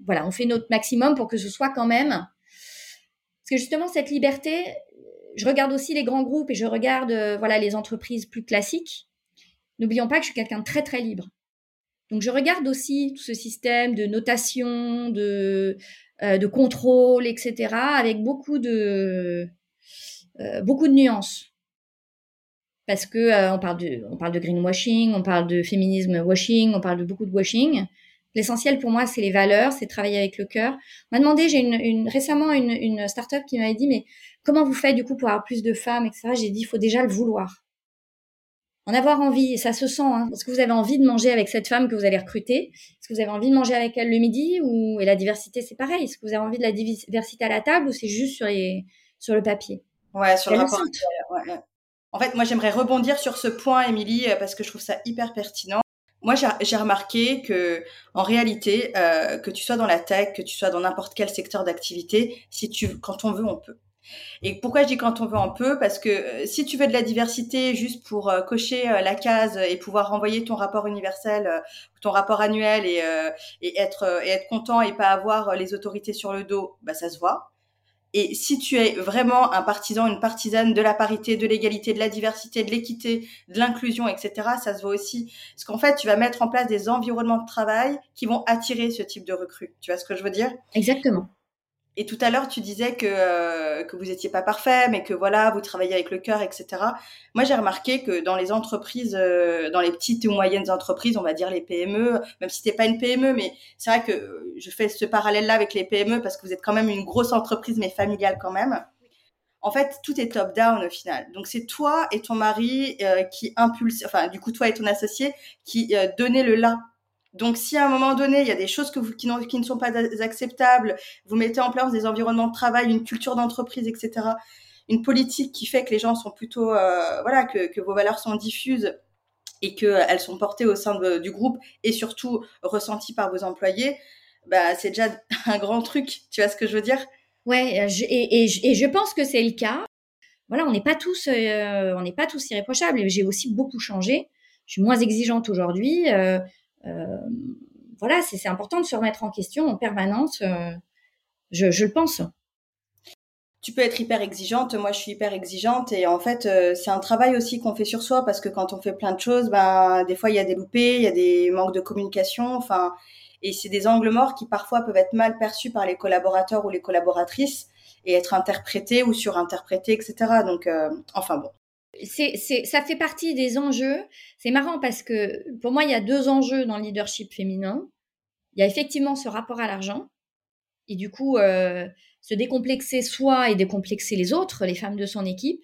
voilà, on fait notre maximum pour que ce soit quand même. Parce que justement, cette liberté, je regarde aussi les grands groupes et je regarde euh, voilà les entreprises plus classiques. N'oublions pas que je suis quelqu'un de très très libre. Donc je regarde aussi tout ce système de notation, de, euh, de contrôle, etc. avec beaucoup de euh, beaucoup de nuances. Parce que on parle de parle de greenwashing, on parle de féminisme washing, on parle de beaucoup de washing. L'essentiel pour moi, c'est les valeurs, c'est travailler avec le cœur. On m'a demandé, j'ai une, une, récemment une, une start-up qui m'avait dit, mais comment vous faites du coup pour avoir plus de femmes, etc. J'ai dit, il faut déjà le vouloir. En avoir envie, et ça se sent. Hein. Est-ce que vous avez envie de manger avec cette femme que vous allez recruter? Est-ce que vous avez envie de manger avec elle le midi ou et la diversité, c'est pareil? Est-ce que vous avez envie de la diversité à la table ou c'est juste sur les sur le papier? Ouais, sur le rapport. Ouais, En fait, moi, j'aimerais rebondir sur ce point, Émilie, parce que je trouve ça hyper pertinent. Moi, j'ai remarqué que, en réalité, euh, que tu sois dans la tech, que tu sois dans n'importe quel secteur d'activité, si tu, quand on veut, on peut. Et pourquoi je dis quand on veut un peu Parce que euh, si tu veux de la diversité juste pour euh, cocher euh, la case et pouvoir renvoyer ton rapport universel, ton rapport annuel et, et être et être content et pas avoir les autorités sur le dos, bah ça se voit. Et si tu es vraiment un partisan, une partisane de la parité, de l'égalité, de la diversité, de l'équité, de l'inclusion, etc., ça se voit aussi. Parce qu'en fait, tu vas mettre en place des environnements de travail qui vont attirer ce type de recrues. Tu vois ce que je veux dire? Exactement. Et tout à l'heure, tu disais que euh, que vous étiez pas parfait, mais que voilà, vous travaillez avec le cœur, etc. Moi, j'ai remarqué que dans les entreprises, euh, dans les petites ou moyennes entreprises, on va dire les PME, même si t'es pas une PME, mais c'est vrai que je fais ce parallèle-là avec les PME parce que vous êtes quand même une grosse entreprise, mais familiale quand même. En fait, tout est top-down au final. Donc, c'est toi et ton mari euh, qui impulse, enfin, du coup, toi et ton associé qui euh, donnez le là donc, si à un moment donné, il y a des choses qui, ne sont pas acceptables, vous mettez en place des environnements de travail, une culture d'entreprise, etc., une politique qui fait que les gens sont plutôt, euh, voilà, que, vos valeurs sont diffuses et qu'elles sont portées au sein du groupe et surtout ressenties par vos employés, bah, c'est déjà (laughs) un grand truc. Tu vois ce que je veux dire? Ouais, je, et, je pense que c'est le cas. Voilà, on n'est pas tous, euh, on n'est pas tous irréprochables. J'ai aussi beaucoup changé. Je suis moins exigeante aujourd'hui. Euh, euh, voilà, c'est important de se remettre en question en permanence. Euh, je, je, le pense. Tu peux être hyper exigeante. Moi, je suis hyper exigeante et en fait, euh, c'est un travail aussi qu'on fait sur soi parce que quand on fait plein de choses, ben des fois il y a des loupés, il y a des manques de communication. Enfin, et c'est des angles morts qui parfois peuvent être mal perçus par les collaborateurs ou les collaboratrices et être interprétés ou surinterprétés, etc. Donc, enfin bon c'est, ça fait partie des enjeux. C'est marrant parce que pour moi, il y a deux enjeux dans le leadership féminin. Il y a effectivement ce rapport à l'argent et du coup euh, se décomplexer soi et décomplexer les autres, les femmes de son équipe.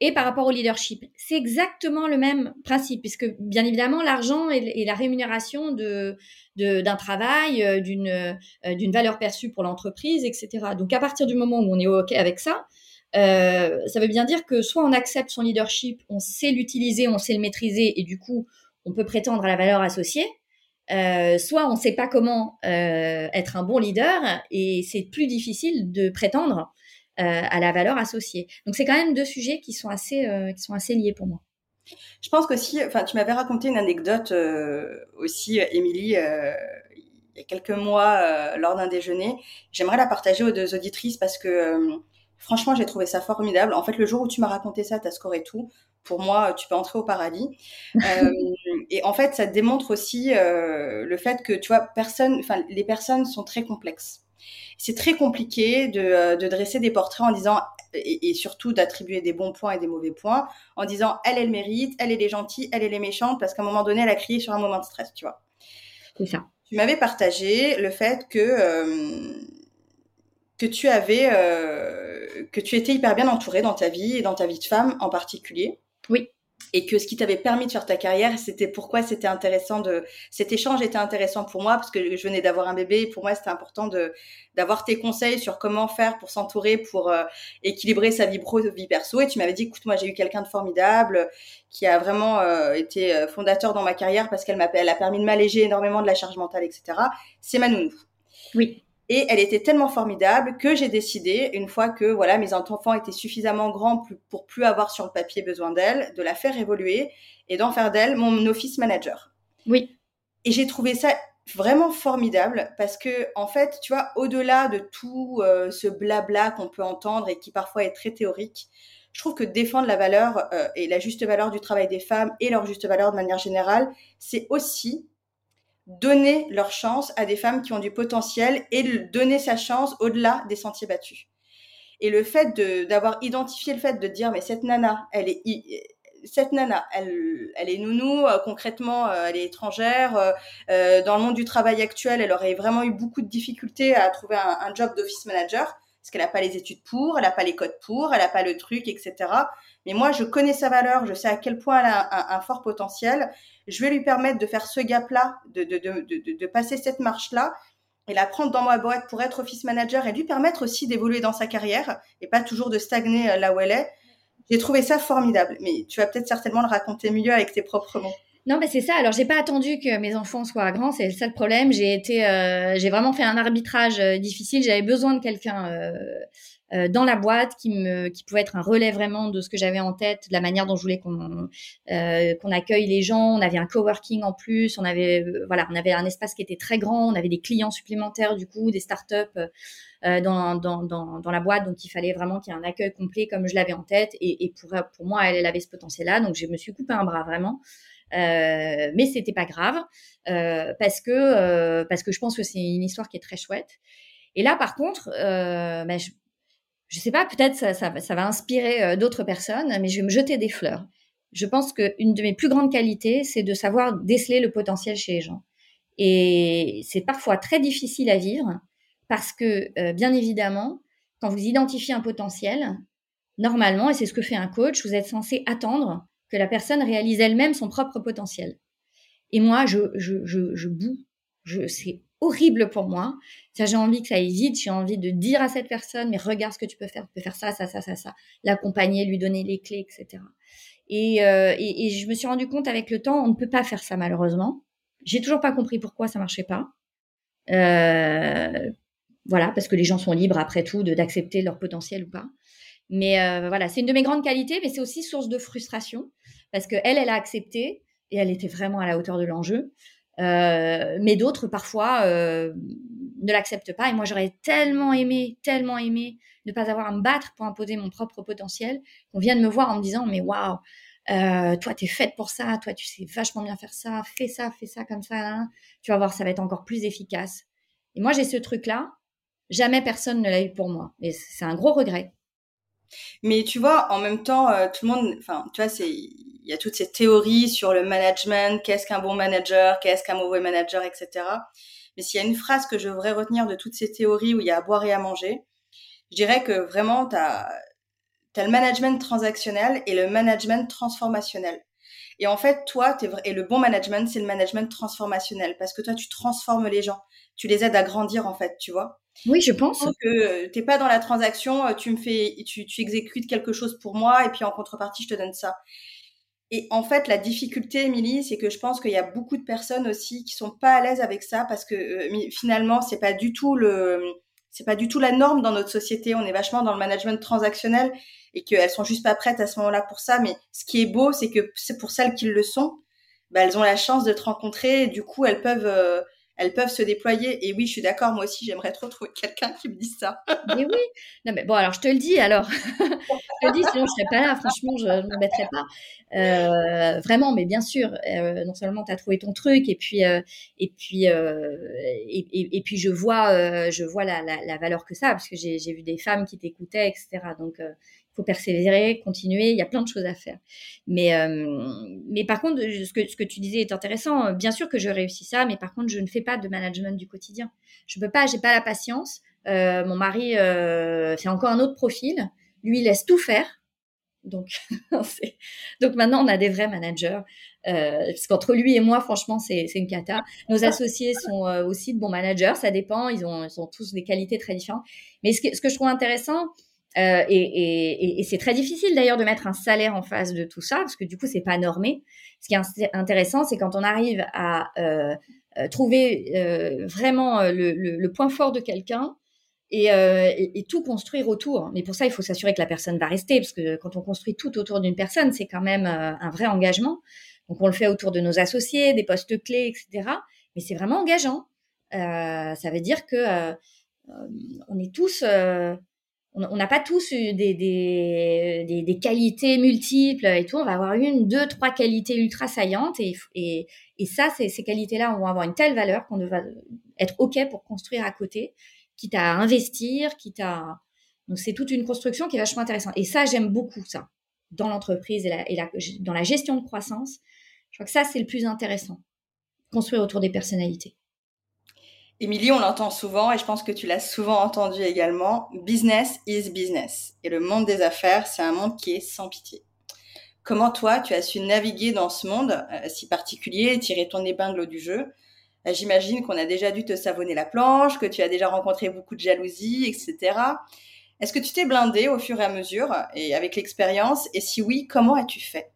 Et par rapport au leadership, c'est exactement le même principe, puisque bien évidemment l'argent est, la rémunération de, d'un travail, euh, d'une, euh, d'une valeur perçue pour l'entreprise, etc. Donc à partir du moment où on est ok avec ça, euh, ça veut bien dire que soit on accepte son leadership, on sait l'utiliser, on sait le maîtriser, et du coup, on peut prétendre à la valeur associée. Euh, soit on ne sait pas comment euh, être un bon leader, et c'est plus difficile de prétendre à la valeur associée. Donc c'est quand même deux sujets qui sont assez, qui sont assez liés pour moi. Je pense qu'aussi, enfin, tu m'avais raconté une anecdote aussi, Émilie, il y a quelques mois lors d'un déjeuner. J'aimerais la partager aux deux auditrices parce que Franchement, j'ai trouvé ça formidable. En fait, le jour où tu m'as raconté ça, tu as scoré tout. Pour moi, tu peux entrer au paradis. (laughs) euh, et en fait, ça démontre aussi euh, le fait que, tu vois, personne, enfin, les personnes sont très complexes. C'est très compliqué de, euh, de, dresser des portraits en disant, et, et surtout d'attribuer des bons points et des mauvais points, en disant, elle, elle mérite, elle, elle est gentille, elle, elle est méchante, parce qu'à un moment donné, elle a crié sur un moment de stress, tu vois. C'est ça. Tu m'avais partagé le fait que euh, que tu avais, que tu étais hyper bien entourée dans ta vie et dans ta vie de femme en particulier. Oui. Et que ce qui t'avait permis de faire ta carrière, c'était pourquoi c'était intéressant de, cet échange était intéressant pour moi parce que je venais d'avoir un bébé et pour moi c'était important de, d'avoir tes conseils sur comment faire pour s'entourer, pour euh, équilibrer sa vie pro, vie perso. Et tu m'avais dit, écoute, moi j'ai eu quelqu'un de formidable qui a vraiment euh, été euh, fondateur dans ma carrière parce qu'elle m'a, elle a permis de m'alléger énormément de la charge mentale, etc. C'est ma nounou. Oui. Et elle était tellement formidable que j'ai décidé, une fois que voilà mes enfants étaient suffisamment grands pour plus avoir sur le papier besoin d'elle, de la faire évoluer et d'en faire d'elle mon office manager. Oui. Et j'ai trouvé ça vraiment formidable parce que en fait, tu vois, au-delà de tout euh, ce blabla qu'on peut entendre et qui parfois est très théorique, je trouve que défendre la valeur euh, et la juste valeur du travail des femmes et leur juste valeur de manière générale, c'est aussi donner leur chance à des femmes qui ont du potentiel et donner sa chance au-delà des sentiers battus. Et le fait d'avoir identifié le fait de dire mais cette nana, elle est cette nana, elle, elle est nounou, euh, concrètement, euh, elle est étrangère. Euh, dans le monde du travail actuel, elle aurait vraiment eu beaucoup de difficultés à trouver un, un job d'office manager parce qu'elle n'a pas les études pour, elle n'a pas les codes pour, elle n'a pas le truc, etc. Mais moi, je connais sa valeur, je sais à quel point elle a un, fort potentiel je vais lui permettre de faire ce gap-là, de, passer cette marche-là et la prendre dans ma boîte pour être office manager et lui permettre aussi d'évoluer dans sa carrière et pas toujours de stagner euh, là où elle est. J'ai trouvé ça formidable, mais tu vas peut-être certainement le raconter mieux avec tes propres mots. Non, mais c'est ça. Alors, j'ai pas attendu que mes enfants soient grands. C'est ça le problème. J'ai été, euh, j'ai vraiment fait un arbitrage euh, difficile. J'avais besoin de quelqu'un dans la boîte qui me qui pouvait être un relais vraiment de ce que j'avais en tête, de la manière dont je voulais qu'on euh, qu'on accueille les gens. On avait un coworking en plus, on avait euh, voilà, on avait un espace qui était très grand, on avait des clients supplémentaires du coup, des startups euh, dans, dans, dans, dans la boîte, donc il fallait vraiment qu'il y ait un accueil complet comme je l'avais en tête. Et, et pour pour moi, elle, elle avait ce potentiel-là, donc je me suis coupé un bras vraiment. Euh, mais c'était pas grave euh, parce que parce que je pense que c'est une histoire qui est très chouette. Et là, par contre, euh, ben, je, je sais pas, peut-être ça, ça, ça, va inspirer euh, d'autres personnes, mais je vais me jeter des fleurs. Je pense qu'une de mes plus grandes qualités, c'est de savoir déceler le potentiel chez les gens. Et c'est parfois très difficile à vivre parce que, euh, bien évidemment, quand vous identifiez un potentiel, normalement, et c'est ce que fait un coach, vous êtes censé attendre que la personne réalise elle-même son propre potentiel. Et moi, je, je, je, je boue. Je, c'est horrible pour moi. J'ai envie que ça aille. J'ai envie de dire à cette personne, mais regarde ce que tu peux faire. Tu peux faire ça, ça, ça, ça, ça. L'accompagner, lui donner les clés, etc. Et, euh, et, je me suis rendu compte avec le temps, on ne peut pas faire ça malheureusement. J'ai toujours pas compris pourquoi ça marchait pas. Euh, voilà, parce que les gens sont libres après tout d'accepter leur potentiel ou pas. Mais euh, voilà, c'est une de mes grandes qualités, mais c'est aussi source de frustration parce que elle, elle a accepté et elle était vraiment à la hauteur de l'enjeu. Euh, mais d'autres parfois euh, ne l'acceptent pas. Et moi, j'aurais tellement aimé, tellement aimé ne pas avoir à me battre pour imposer mon propre potentiel, qu'on vienne me voir en me disant mais waouh, euh, toi t'es faite pour ça, toi tu sais vachement bien faire ça, fais ça, fais ça comme ça, hein. tu vas voir, ça va être encore plus efficace. Et moi j'ai ce truc là, jamais personne ne l'a eu pour moi, et c'est un gros regret. Mais tu vois, en même temps, euh, tout le monde, enfin, tu vois, c'est, y a toutes ces théories sur le management, qu'est-ce qu'un bon manager, qu'est-ce qu'un mauvais manager, etc. Mais s'il y a une phrase que je devrais retenir de toutes ces théories où il y a à boire et à manger, je dirais que vraiment, tu as, as, le management transactionnel et le management transformationnel. Et en fait, toi, es, et le bon management, c'est le management transformationnel parce que toi, tu transformes les gens, tu les aides à grandir, en fait, tu vois. Oui, je pense. que euh, t'es pas dans la transaction, euh, tu me fais, tu, tu exécutes quelque chose pour moi et puis en contrepartie, je te donne ça. Et en fait, la difficulté, Émilie, c'est que je pense qu'il y a beaucoup de personnes aussi qui sont pas à l'aise avec ça parce que euh, finalement, c'est pas du tout le, c'est pas du tout la norme dans notre société. On est vachement dans le management transactionnel et qu'elles sont juste pas prêtes à ce moment-là pour ça. Mais ce qui est beau, c'est que c'est pour celles qui le sont, bah, elles ont la chance de te rencontrer. Et du coup, elles peuvent euh, elles peuvent se déployer. Et oui, je suis d'accord, moi aussi, j'aimerais trop trouver quelqu'un qui me dise ça. mais oui. Non, mais bon, alors je te le dis, alors. (laughs) je te le dis, sinon je serais pas là, franchement, je ne me mettrais pas. Euh, vraiment, mais bien sûr, euh, non seulement tu as trouvé ton truc, et puis, euh, et puis, et, puis je vois, je vois la, la, valeur que ça, parce que j'ai vu des femmes qui t'écoutaient, etc. Donc, euh, faut persévérer, continuer. Il y a plein de choses à faire. Mais, mais par contre, ce que, ce que tu disais est intéressant. Bien sûr que je réussis ça, mais par contre, je ne fais pas de management du quotidien. Je peux pas, j'ai pas la patience. Mon mari fait encore un autre profil. Lui laisse tout faire. Donc, (laughs) donc maintenant, on a des vrais managers. Euh, parce qu'entre lui et moi, franchement, c'est une cata. Nos associés sont euh, aussi de bons managers. Ça dépend. Ils ont, ils ont tous des qualités très différentes. Mais ce que, ce que je trouve intéressant, euh, et, et, et c'est très difficile d'ailleurs de mettre un salaire en face de tout ça, parce que du coup, c'est pas normé. Ce qui est intéressant, c'est quand on arrive à trouver vraiment le, le, le, point fort de quelqu'un et, et, tout construire autour. Mais pour ça, il faut s'assurer que la personne va rester, parce que quand on construit tout autour d'une personne, c'est quand même un vrai engagement. Donc, on le fait autour de nos associés, des postes clés, etc. Mais c'est vraiment engageant. ça veut dire que on est tous on n'a pas tous des, des, des, des, qualités multiples et tout. On va avoir une, deux, trois qualités ultra saillantes et, et, et ça, ces, ces qualités-là vont avoir une telle valeur qu'on va être OK pour construire à côté, quitte à investir, quitte à... Donc, c'est toute une construction qui est vachement intéressante. Et ça, j'aime beaucoup ça dans l'entreprise et, la, dans la gestion de croissance. Je crois que ça, c'est le plus intéressant. Construire autour des personnalités. Émilie, on l'entend souvent et je pense que tu l'as souvent entendu également. Business is business. Et le monde des affaires, c'est un monde qui est sans pitié. Comment toi, tu as su naviguer dans ce monde euh, si particulier tirer ton épingle du jeu J'imagine qu'on a déjà dû te savonner la planche, que tu as déjà rencontré beaucoup de jalousie, etc. Est-ce que tu t'es blindé au fur et à mesure et avec l'expérience? Et si oui, comment as-tu fait?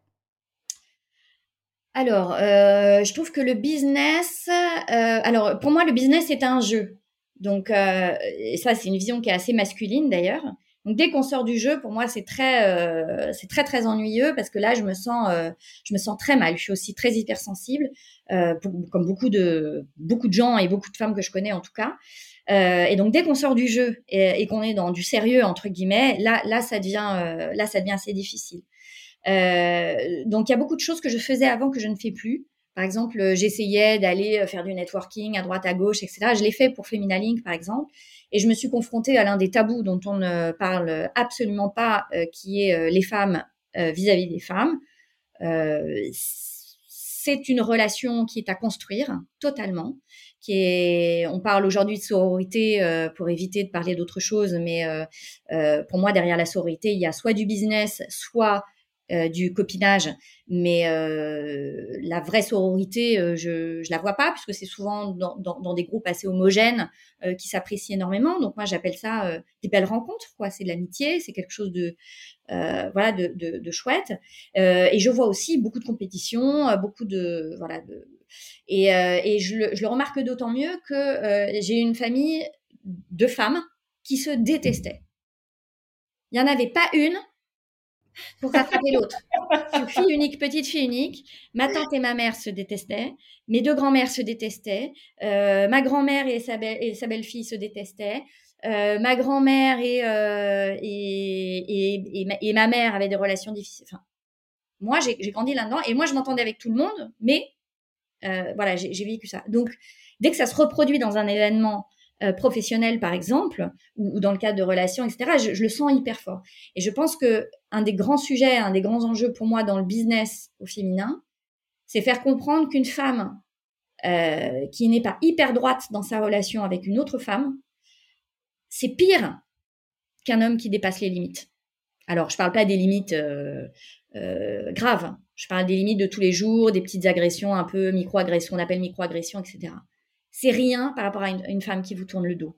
Alors, euh, je trouve que le business, euh, alors pour moi le business c'est un jeu. Donc, euh, ça c'est une vision qui est assez masculine d'ailleurs. Donc dès qu'on sort du jeu, pour moi, c'est très, euh, c'est très très ennuyeux parce que là, je me sens, euh, je me sens très mal. Je suis aussi très hypersensible, euh, comme beaucoup de beaucoup de gens et beaucoup de femmes que je connais en tout cas. Et donc dès qu'on sort du jeu et, qu'on est dans du sérieux entre guillemets, là, là, ça devient, là, ça devient assez difficile. donc il y a beaucoup de choses que je faisais avant que je ne fais plus. Par exemple, j'essayais d'aller faire du networking à droite, à gauche, etc. Je l'ai fait pour Femina Link, par exemple. Et je me suis confrontée à l'un des tabous dont on ne parle absolument pas, euh, qui est euh, les femmes euh, vis-à-vis des femmes. c'est une relation qui est à construire totalement. Qui est, on parle aujourd'hui de sororité pour éviter de parler d'autre chose, mais pour moi derrière la sororité, il y a soit du business, soit euh, du copinage, mais euh, la vraie sororité, euh, je je la vois pas puisque c'est souvent dans, des groupes assez homogènes qui s'apprécient énormément. Donc moi j'appelle ça des belles rencontres, quoi. C'est de l'amitié, c'est quelque chose de voilà de, chouette. et je vois aussi beaucoup de compétitions, beaucoup de voilà et, je, le, je le remarque d'autant mieux que j'ai une famille de femmes qui se détestaient. Il y en avait pas une pour rattraper l'autre. fille unique, petite fille unique. Ma tante et ma mère se détestaient. Mes deux grands-mères se détestaient. Euh, ma grand-mère et sa, sa belle-fille se détestaient. Euh, ma grand-mère et, euh, et, et, et, ma, mère avaient des relations difficiles. Enfin, moi, j'ai grandi là-dedans et moi, je m'entendais avec tout le monde, mais voilà, j'ai vécu ça. Donc, dès que ça se reproduit dans un événement euh, professionnel, par exemple, ou, dans le cadre de relations, etc., je, le sens hyper fort. Et je pense que un des grands sujets, un des grands enjeux pour moi dans le business au féminin, c'est faire comprendre qu'une femme euh, qui n'est pas hyper droite dans sa relation avec une autre femme, c'est pire qu'un homme qui dépasse les limites. Alors, je parle pas des limites euh, euh, graves. Je parle des limites de tous les jours, des petites agressions, un peu micro-agressions, on appelle micro-agressions, etc c'est rien par rapport à une, femme qui vous tourne le dos.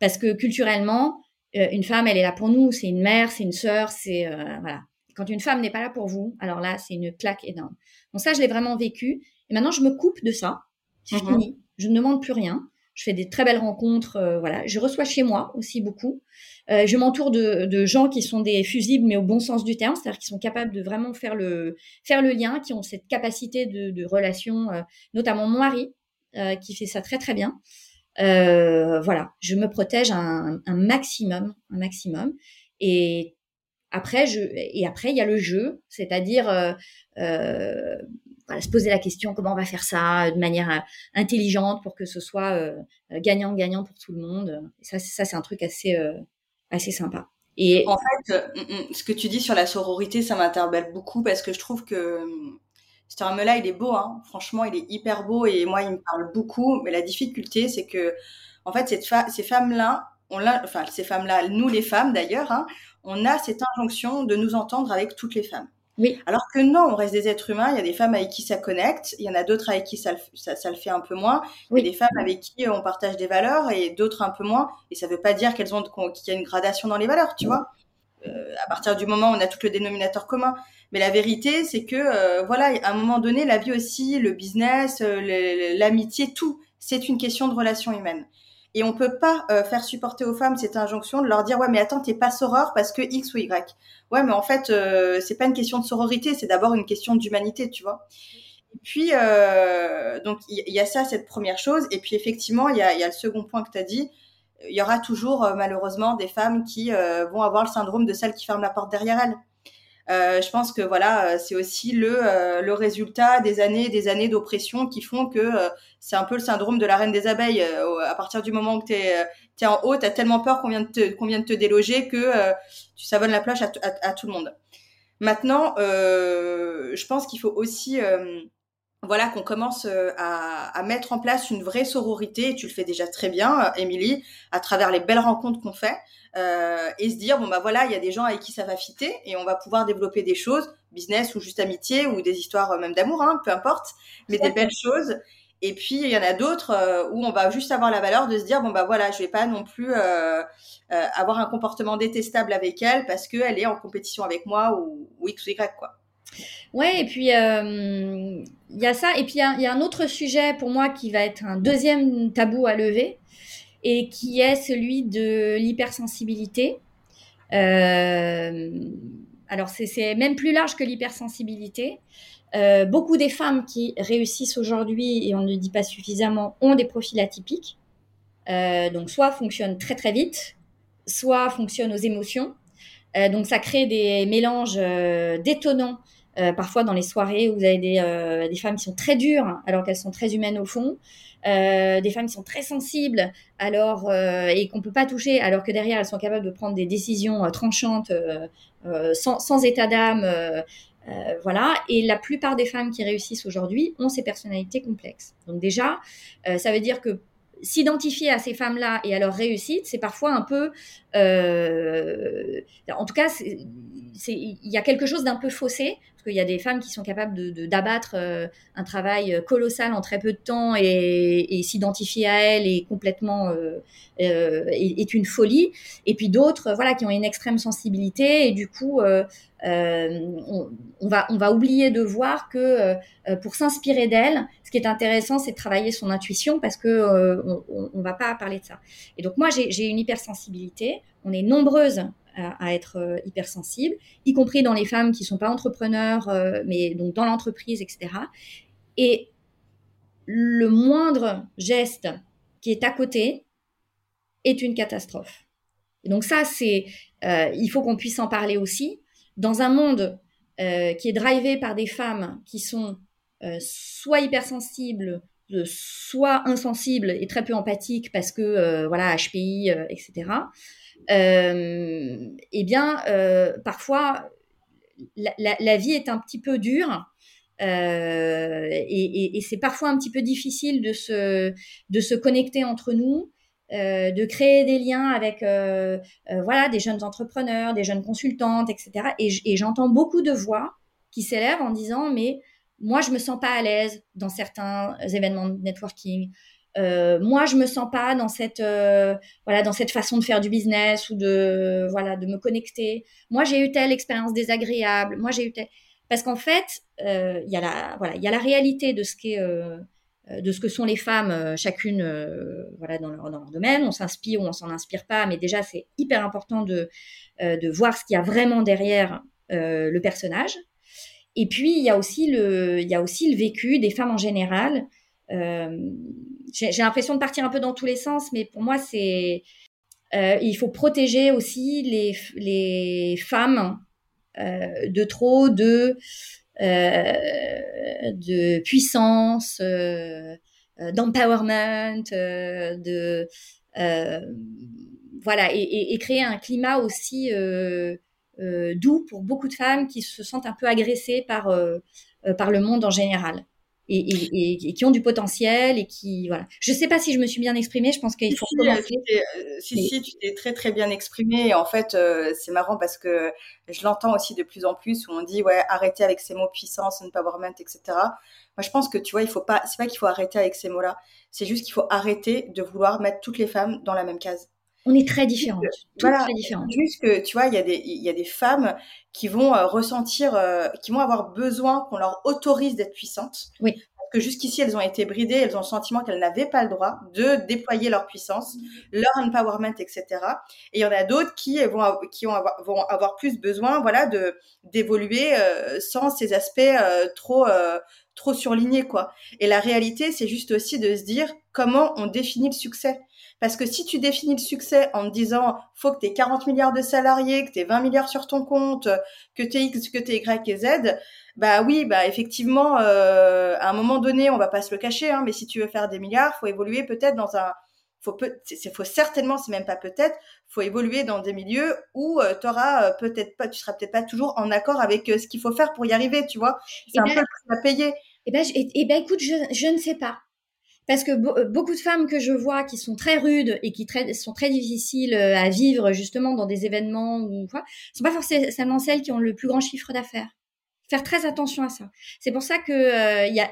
Parce que culturellement, euh, une femme, elle est là pour nous, c'est une mère, c'est une sœur, c'est euh, voilà. Quand une femme n'est pas là pour vous, alors là, c'est une claque énorme. Donc ça, je l'ai vraiment vécu. Et maintenant, je me coupe de ça. C'est mhm. fini. Je ne demande plus rien. Je fais des très belles rencontres. Euh, voilà. Je reçois chez moi aussi beaucoup. je m'entoure de, gens qui sont des fusibles, mais au bon sens du terme, c'est-à-dire qui sont capables de vraiment faire le faire le lien, qui ont cette capacité de, de relation, notamment mon mari, qui fait ça très très bien. Euh, voilà, je me protège un, maximum, un maximum. Et après, je, et après, il y a le jeu, c'est-à-dire euh, euh, se poser la question comment on va faire ça de manière intelligente pour que ce soit gagnant-gagnant pour tout le monde. Ça, ça c'est un truc assez, assez sympa. Et en fait, ce que tu dis sur la sororité, ça m'interpelle beaucoup parce que je trouve que ce terme-là, il est beau, hein. franchement, il est hyper beau et moi, il me parle beaucoup. Mais la difficulté, c'est que, en fait, cette ces femmes-là, on enfin, ces femmes-là, nous les femmes d'ailleurs, hein, on a cette injonction de nous entendre avec toutes les femmes. Oui. Alors que non, on reste des êtres humains. Il y a des femmes avec qui ça connecte, il y en a d'autres avec qui ça, ça, ça, le fait un peu moins. Oui. Il y a des femmes avec qui on partage des valeurs et d'autres un peu moins. Et ça veut pas dire qu'elles ont qu'il y a une gradation dans les valeurs, tu vois. Euh, à partir du moment où on a tout le dénominateur commun. Mais la vérité, c'est que euh, voilà, à un moment donné, la vie aussi, le business, euh, l'amitié, tout, c'est une question de relation humaine. Et on peut pas faire supporter aux femmes cette injonction de leur dire ouais mais attends t'es pas soror parce que X ou Y. Ouais mais en fait euh, c'est pas une question de sororité, c'est d'abord une question d'humanité, tu vois. Et puis donc il y, y, a ça cette première chose et puis effectivement il y a, y a, le second point que tu as dit, il y aura toujours malheureusement des femmes qui vont avoir le syndrome de celle qui ferme la porte derrière elles. Euh, je pense que voilà, euh, c'est aussi le, euh, le résultat des années des années d'oppression qui font que c'est un peu le syndrome de la reine des abeilles. à partir du moment où tu es, es, en haut, tu as tellement peur qu'on vient, de te, qu'on vient de te déloger que tu savonnes la plage à, à, à, tout le monde. Maintenant, je pense qu'il faut aussi voilà qu'on commence à, à, mettre en place une vraie sororité, et tu le fais déjà très bien, Émilie, à travers les belles rencontres qu'on fait euh, et se dire bon bah voilà il y a des gens avec qui ça va fitter et on va pouvoir développer des choses business ou juste amitié ou des histoires euh, même d'amour hein, peu importe mais des belles choses. Et puis il y en a d'autres euh, où on va juste avoir la valeur de se dire bon bah voilà je vais pas non plus euh, euh avoir un comportement détestable avec elle parce qu'elle est en compétition avec moi ou, ou x ou y quoi Ouais, et puis il y a ça, et puis il y, y, a un autre sujet pour moi qui va être un deuxième tabou à lever, et qui est celui de l'hypersensibilité. alors c'est même plus large que l'hypersensibilité. beaucoup des femmes qui réussissent aujourd'hui, et on ne le dit pas suffisamment, ont des profils atypiques. donc soit fonctionnent très très vite, soit fonctionnent aux émotions. donc ça crée des mélanges détonnants euh, parfois dans les soirées vous avez des, euh, des, femmes qui sont très dures alors qu'elles sont très humaines au fond, euh, des femmes qui sont très sensibles alors et qu'on peut pas toucher alors que derrière elles sont capables de prendre des décisions tranchantes sans, état d'âme. voilà, et la plupart des femmes qui réussissent aujourd'hui ont ces personnalités complexes. Donc déjà, ça veut dire que s'identifier à ces femmes-là et à leur réussite, c'est parfois un peu, en tout cas, il y a quelque chose d'un peu faussé il y a des femmes qui sont capables de, d'abattre euh, un travail colossal en très peu de temps et, s'identifier à elle est complètement euh, euh, est, une folie. Et puis d'autres, voilà, qui ont une extrême sensibilité et du coup, on, va on va oublier de voir que pour s'inspirer d'elle, ce qui est intéressant, c'est de travailler son intuition parce que on, on, va pas parler de ça. Et donc moi, j'ai une hypersensibilité. On est nombreuses à, être euh, hypersensibles, y compris dans les femmes qui sont pas entrepreneurs, euh, mais donc dans l'entreprise, etc. Et le moindre geste qui est à côté est une catastrophe. Donc ça, c'est, euh, il faut qu'on puisse en parler aussi. Dans un monde qui est drivé par des femmes qui sont soit hypersensibles, soit insensibles et très peu empathiques parce que voilà HPI, etc euh, eh bien, euh, parfois, la, vie est un petit peu dure. Euh, et, c'est parfois un petit peu difficile de se, de se connecter entre nous, de créer des liens avec voilà, des jeunes entrepreneurs, des jeunes consultantes, etc. Et, j'entends beaucoup de voix qui s'élèvent en disant, mais moi, je me sens pas à l'aise dans certains événements de networking. Euh, moi je me sens pas dans cette euh, voilà dans cette façon de faire du business ou de voilà de me connecter. Moi j'ai eu telle expérience désagréable. Moi j'ai eu telle parce qu'en fait euh, il y a la voilà il y a la réalité de ce qu'est de ce que sont les femmes chacune voilà dans leur, dans leur, domaine. On s'inspire ou on s'en inspire pas mais déjà c'est hyper important de de voir ce qu'il y a vraiment derrière le personnage et puis il y a aussi le il y a aussi le vécu des femmes en général. Euh, j'ai l'impression de partir un peu dans tous les sens, mais pour moi, c'est euh, il faut protéger aussi les, les femmes euh, de trop de de puissance, d'empowerment, de voilà, et, créer un climat aussi doux pour beaucoup de femmes qui se sentent un peu agressées par par le monde en général et, qui ont du potentiel et qui voilà. Je sais pas si je me suis bien exprimée. Je pense qu'il faut si, commencer. Euh, si, si, tu t'es très très bien exprimée. Et en fait, euh, c'est marrant parce que je l'entends aussi de plus en plus où on dit ouais arrêtez avec ces mots puissance, empowerment, etc. Moi, je pense que tu vois, il faut pas. C'est pas qu'il faut arrêter avec ces mots-là. C'est juste qu'il faut arrêter de vouloir mettre toutes les femmes dans la même case. On est très différentes. voilà, très différentes. Juste que tu vois, il y a des y a des femmes qui vont euh, ressentir, euh, qui vont avoir besoin qu'on leur autorise d'être puissantes. Oui. Parce que jusqu'ici, elles ont été bridées, elles ont le sentiment qu'elles n'avaient pas le droit de déployer leur puissance, leur empowerment, etc. Et il y en a d'autres qui vont qui ont vont avoir plus besoin, voilà, de d'évoluer euh, sans ces aspects trop trop surlignés, quoi. Et la réalité, c'est juste aussi de se dire comment on définit le succès. Parce que si tu définis le succès en te disant faut que tu aies 40 milliards de salariés, que tu aies 20 milliards sur ton compte, que tu X, que tu Y et Z, bah oui, bah effectivement, euh, à un moment donné, on va pas se le cacher, hein, mais si tu veux faire des milliards, faut évoluer peut-être dans un faut peut c'est faut certainement c'est même pas peut-être faut évoluer dans des milieux où euh, tu auras euh, peut-être pas tu seras peut-être pas toujours en accord avec ce qu'il faut faire pour y arriver tu vois. C'est un ben peu le prix à payer. et eh ben, et, eh ben écoute je, je ne sais pas parce que euh, beaucoup de femmes que je vois qui sont très rudes et qui sont très difficiles euh, à vivre justement dans des événements ou quoi, sont pas forcément celles qui ont le plus grand chiffre d'affaires. Faire très attention à ça. C'est pour ça que euh,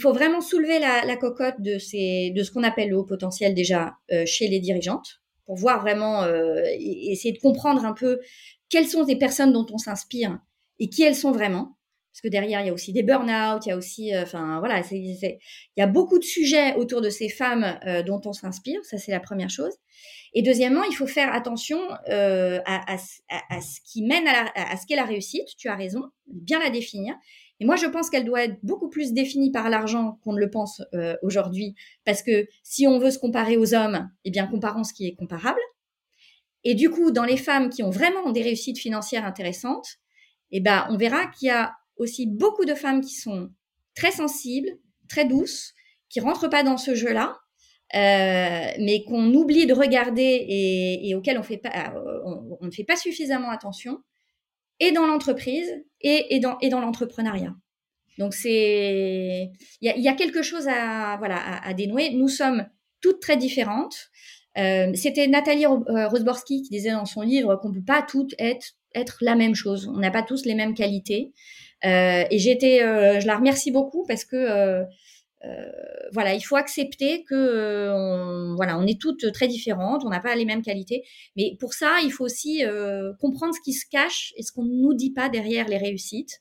faut vraiment soulever la, la cocotte de ces, de ce qu'on appelle le haut potentiel déjà chez les dirigeantes, pour voir vraiment essayer de comprendre un peu quelles sont les personnes dont on s'inspire et qui elles sont vraiment parce que derrière, il y a aussi des burn-out, il y a aussi, euh, enfin voilà, il y a beaucoup de sujets autour de ces femmes euh, dont on s'inspire, ça c'est la première chose. Et deuxièmement, il faut faire attention euh, à, ce qui mène à, ce qu'est la réussite, tu as raison, bien la définir. Et moi, je pense qu'elle doit être beaucoup plus définie par l'argent qu'on ne le pense aujourd'hui, parce que si on veut se comparer aux hommes, eh bien, comparons ce qui est comparable. Et du coup, dans les femmes qui ont vraiment des réussites financières intéressantes, eh ben, on verra qu'il y a aussi beaucoup de femmes qui sont très sensibles, très douces, qui rentrent pas dans ce jeu-là, euh, mais qu'on oublie de regarder et, auxquelles on, fait pas, euh, on, ne fait pas suffisamment attention, et dans l'entreprise et, et, dans, et l'entrepreneuriat. Donc c'est, il y a, quelque chose à dénouer. Nous sommes toutes très différentes. Euh, c'était Nathalie Rosborski qui disait dans son livre qu'on peut pas toutes être la même chose. On n'a pas tous les mêmes qualités. Euh, et j'étais, euh, je la remercie beaucoup parce que euh, voilà, il faut accepter que on, voilà, on est toutes très différentes, on n'a pas les mêmes qualités, mais pour ça, il faut aussi comprendre ce qui se cache et ce qu'on ne nous dit pas derrière les réussites.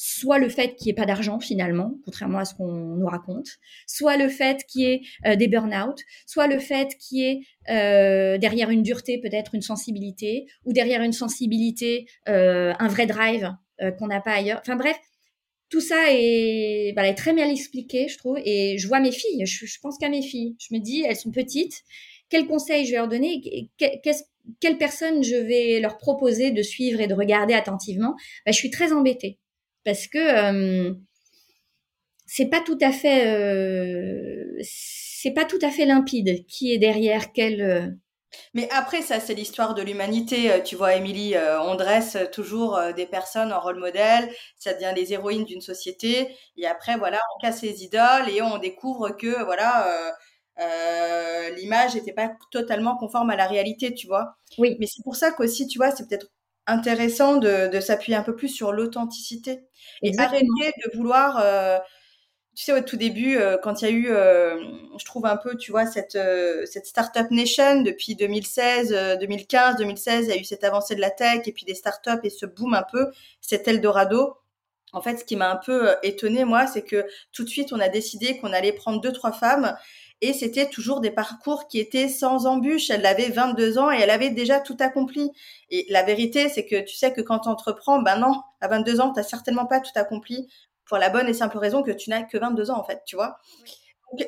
Soit le fait qu'il n'y ait pas d'argent finalement, contrairement à ce qu'on nous raconte, soit le fait qu'il y ait des burn-out, soit le fait qu'il y ait derrière une dureté peut-être une sensibilité, ou derrière une sensibilité un vrai drive. euh, qu'on n'a pas ailleurs. Enfin bref, tout ça est, est très mal expliqué, je trouve. Et je vois mes filles, je, pense qu'à mes filles. Je me dis, elles sont petites. Quels conseils je vais leur donner Quelle personne je vais leur proposer de suivre et de regarder attentivement? Ben, Je suis très embêtée parce que euh, c'est pas tout à fait, euh, c'est pas tout à fait limpide qui est derrière quel mais après, ça, c'est l'histoire de l'humanité. Euh, tu vois, Émilie, euh, on dresse toujours euh, des personnes en rôle modèle, ça devient les héroïnes d'une société. Et après, voilà, on casse les idoles et on découvre que, voilà, l'image n'était pas totalement conforme à la réalité, tu vois. Oui. Mais c'est pour ça qu'aussi, tu vois, c'est peut-être intéressant de, s'appuyer un peu plus sur l'authenticité. Et arrêter de vouloir tu sais, au tout début, euh, quand il y a eu, euh, je trouve un peu, tu vois, cette, euh, cette Startup Nation depuis 2016, 2015, 2016, il y a eu cette avancée de la tech et puis des startups et ce boom un peu, cet Eldorado. En fait, ce qui m'a un peu étonné, moi, c'est que tout de suite, on a décidé qu'on allait prendre deux, trois femmes et c'était toujours des parcours qui étaient sans embûche. Elle avait 22 ans et elle avait déjà tout accompli. Et la vérité, c'est que tu sais que quand tu entreprends, ben non, à 22 ans, tu certainement pas tout accompli pour la bonne et simple raison que tu n'as que 22 ans, en fait, tu vois.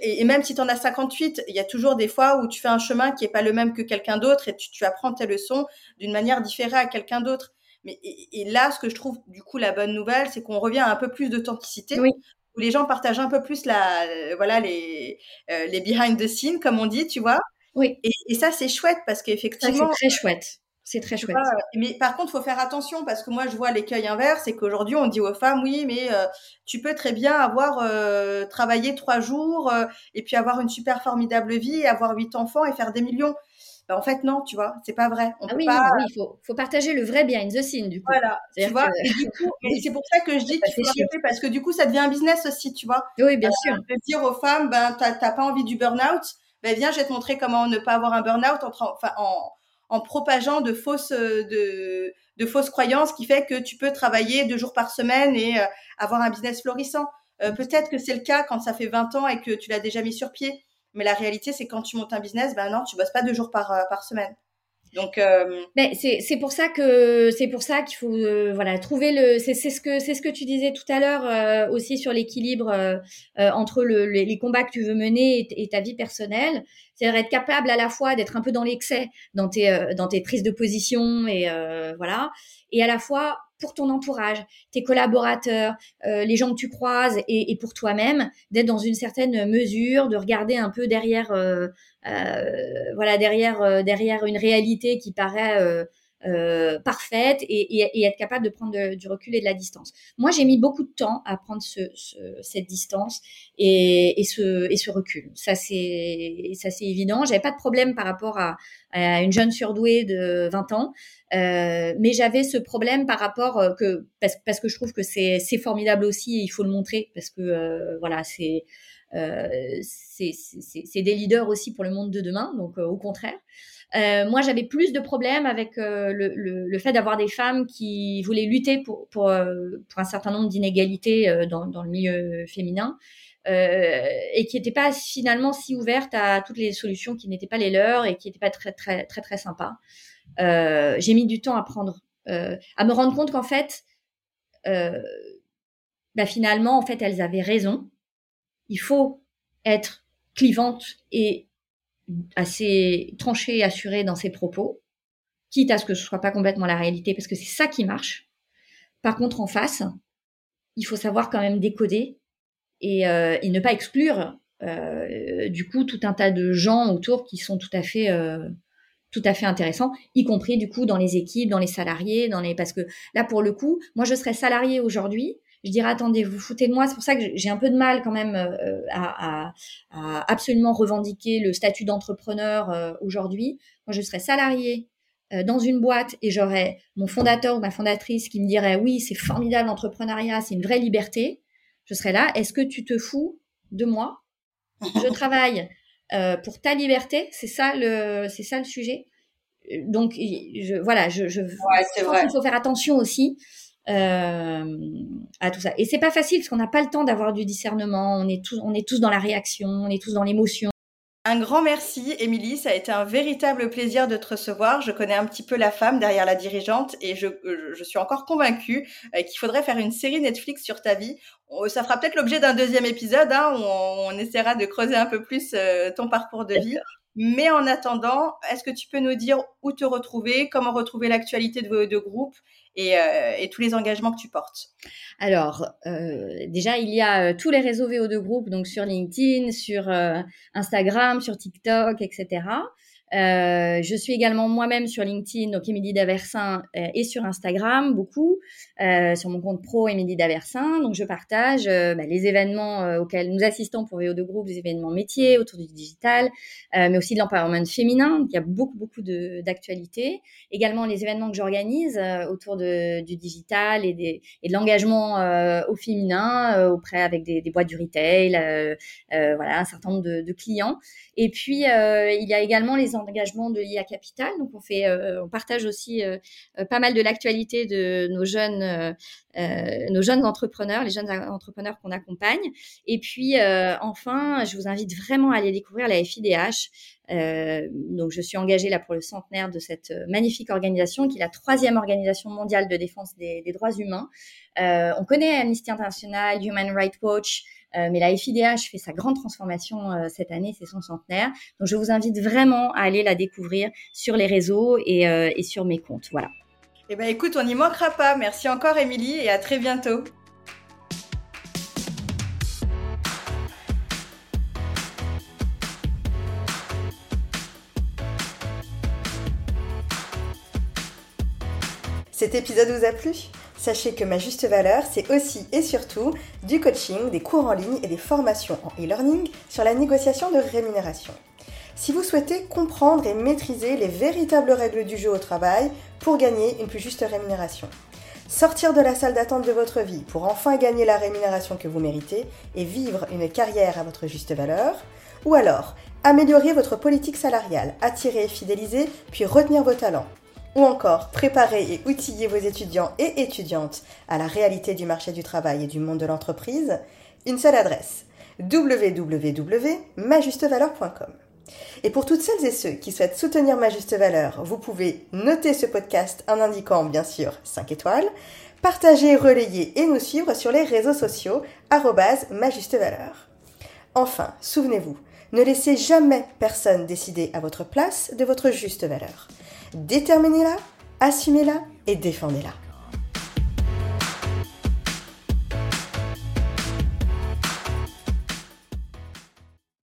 Et, même si tu en as 58, il y a toujours des fois où tu fais un chemin qui est pas le même que quelqu'un d'autre et tu, apprends tes leçons d'une manière différée à quelqu'un d'autre. Mais et, là, ce que je trouve du coup la bonne nouvelle, c'est qu'on revient à un peu plus d'authenticité, oui. où les gens partagent un peu plus la, euh, voilà, les, euh, les behind the scenes, comme on dit, tu vois. Oui. Et, et ça, c'est chouette parce qu'effectivement. C'est très chouette. C'est très chouette. mais par contre, il faut faire attention parce que moi, je vois l'écueil inverse, c'est qu'aujourd'hui, on dit aux femmes, oui, mais euh, tu peux très bien avoir euh, travaillé trois jours euh, et puis avoir une super formidable vie, avoir huit enfants et faire des millions. Ben, en fait, non, tu vois, c'est pas vrai. On ah oui, pas... il faut, faut, partager le vrai behind the scene, du coup. Voilà, tu vois, et du coup, (laughs) c'est pour ça que je dis qu'il faut arrêter parce que du coup, ça devient un business aussi, tu vois. Oui, bien sûr. De dire aux femmes, ben, t'as pas envie du burn-out, ben, viens, je vais te montrer comment ne pas avoir un burn-out en, enfin, en, en propageant de fausses euh, de, de, fausses croyances qui fait que tu peux travailler deux jours par semaine et euh, avoir un business florissant. Euh, peut-être que c'est le cas quand ça fait 20 ans et que tu l'as déjà mis sur pied. Mais la réalité, c'est quand tu montes un business, ben non, tu bosses pas deux jours par, par semaine. Donc, euh... mais c'est pour ça que c'est pour ça qu'il faut euh, voilà trouver le c'est ce que c'est ce que tu disais tout à l'heure euh, aussi sur l'équilibre euh, entre le, les, combats que tu veux mener et, ta vie personnelle. C'est être capable à la fois d'être un peu dans l'excès dans tes dans tes prises de position et voilà et à la fois pour ton entourage, tes collaborateurs, euh, les gens que tu croises et, pour toi-même, d'être dans une certaine mesure, de regarder un peu derrière, euh, euh, voilà, derrière, derrière une réalité qui paraît euh, parfaite et, être capable de prendre du recul et de la distance. Moi, j'ai mis beaucoup de temps à prendre ce, ce, cette distance et, ce, recul. Ça, c'est ça c'est évident. J'avais pas de problème par rapport à, une jeune surdouée de 20 ans, euh, mais j'avais ce problème par rapport euh, que parce, que je trouve que c'est formidable aussi. Et il faut le montrer parce que voilà, c'est des leaders aussi pour le monde de demain, donc au contraire. Moi, j'avais plus de problèmes avec le, le, fait d'avoir des femmes qui voulaient lutter pour, pour un certain nombre d'inégalités dans, le milieu féminin. Euh, et qui n'étaient pas finalement si ouvertes à toutes les solutions qui n'étaient pas les leurs et qui n'étaient pas très très très très sympas. Euh, j'ai mis du temps à prendre, euh, à me rendre compte qu'en fait, bah finalement, en fait, elles avaient raison. Il faut être clivante et assez tranchée et assurée dans ses propos, quitte à ce que ce soit pas complètement la réalité, parce que c'est ça qui marche. Par contre, en face, il faut savoir quand même décoder et, euh, et ne pas exclure euh, du coup tout un tas de gens autour qui sont tout à fait euh, tout à fait intéressants, y compris du coup dans les équipes, dans les salariés, dans les parce que là pour le coup, moi je serais salarié aujourd'hui, je dirais attendez, vous foutez de moi. C'est pour ça que j'ai un peu de mal quand même euh, à, à, à, absolument revendiquer le statut d'entrepreneur euh, aujourd'hui. Moi, je serais salarié euh, dans une boîte et j'aurais mon fondateur ou ma fondatrice qui me dirait oui, c'est formidable l'entrepreneuriat, c'est une vraie liberté je serai là. Est-ce que tu te fous de moi? Je (laughs) travaille pour ta liberté. C'est ça le, c'est ça le sujet. Donc, je, voilà, je, je, pense qu'il faut faire attention aussi à tout ça. Et c'est pas facile parce qu'on n'a pas le temps d'avoir du discernement. On est tous, on est tous dans la réaction, on est tous dans l'émotion. Un grand merci, Émilie. Ça a été un véritable plaisir de te recevoir. Je connais un petit peu la femme derrière la dirigeante et je, je suis encore convaincue euh, qu'il faudrait faire une série Netflix sur ta vie. Ça fera peut-être l'objet d'un deuxième épisode hein, où on, essaiera de creuser un peu plus euh, ton parcours de vie. Mais en attendant, est-ce que tu peux nous dire où te retrouver, comment retrouver l'actualité de vos deux groupes et, euh, et, tous les engagements que tu portes Alors, euh, déjà, il y a euh, tous les réseaux VO2 Group, donc sur LinkedIn, sur Instagram, sur TikTok, etc. Euh, je suis également moi-même sur LinkedIn, donc Émilie Daversin, euh, et sur Instagram beaucoup, euh, sur mon compte pro Émilie Daversin. Donc je partage euh, bah, les événements euh, auxquels nous assistons pour VO2 Group, les événements métiers autour du digital, mais aussi de l'empowerment féminin. Il y a beaucoup beaucoup d'actualités. Également les événements que j'organise autour de, du digital et, des, et de l'engagement au féminin auprès avec des, des, boîtes du retail, voilà un certain nombre de, de clients. Et puis il y a également les engagement de l'IA Capital. Donc, on fait, euh, on partage aussi euh, euh, pas mal de l'actualité de nos jeunes, nos jeunes entrepreneurs, les jeunes entrepreneurs qu'on accompagne. Et puis, enfin, je vous invite vraiment à aller découvrir la FIDH. donc, je suis engagée là pour le centenaire de cette magnifique organisation, qui est la troisième organisation mondiale de défense des, droits humains. on connaît Amnesty International, Human Rights Watch, mais la FIDH fait sa grande transformation euh, cette année, c'est son centenaire. Donc je vous invite vraiment à aller la découvrir sur les réseaux et, euh, et sur mes comptes. Voilà. Eh ben écoute, on n'y manquera pas. Merci encore Émilie et à très bientôt. Cet épisode vous a plu? Sachez que ma juste valeur, c'est aussi et surtout du coaching, des cours en ligne et des formations en e-learning sur la négociation de rémunération. Si vous souhaitez comprendre et maîtriser les véritables règles du jeu au travail pour gagner une plus juste rémunération, sortir de la salle d'attente de votre vie pour enfin gagner la rémunération que vous méritez et vivre une carrière à votre juste valeur, ou alors améliorer votre politique salariale, attirer, fidéliser, puis retenir vos talents ou encore préparer et outiller vos étudiants et étudiantes à la réalité du marché du travail et du monde de l'entreprise, une seule adresse www.majustevaleur.com. Et pour toutes celles et ceux qui souhaitent soutenir Ma Juste Valeur, vous pouvez noter ce podcast en indiquant bien sûr 5 étoiles, partager, relayer et nous suivre sur les réseaux sociaux Ma Juste Valeur. Enfin, souvenez-vous, ne laissez jamais personne décider à votre place de votre juste valeur. Déterminez-la, assumez-la et défendez-la.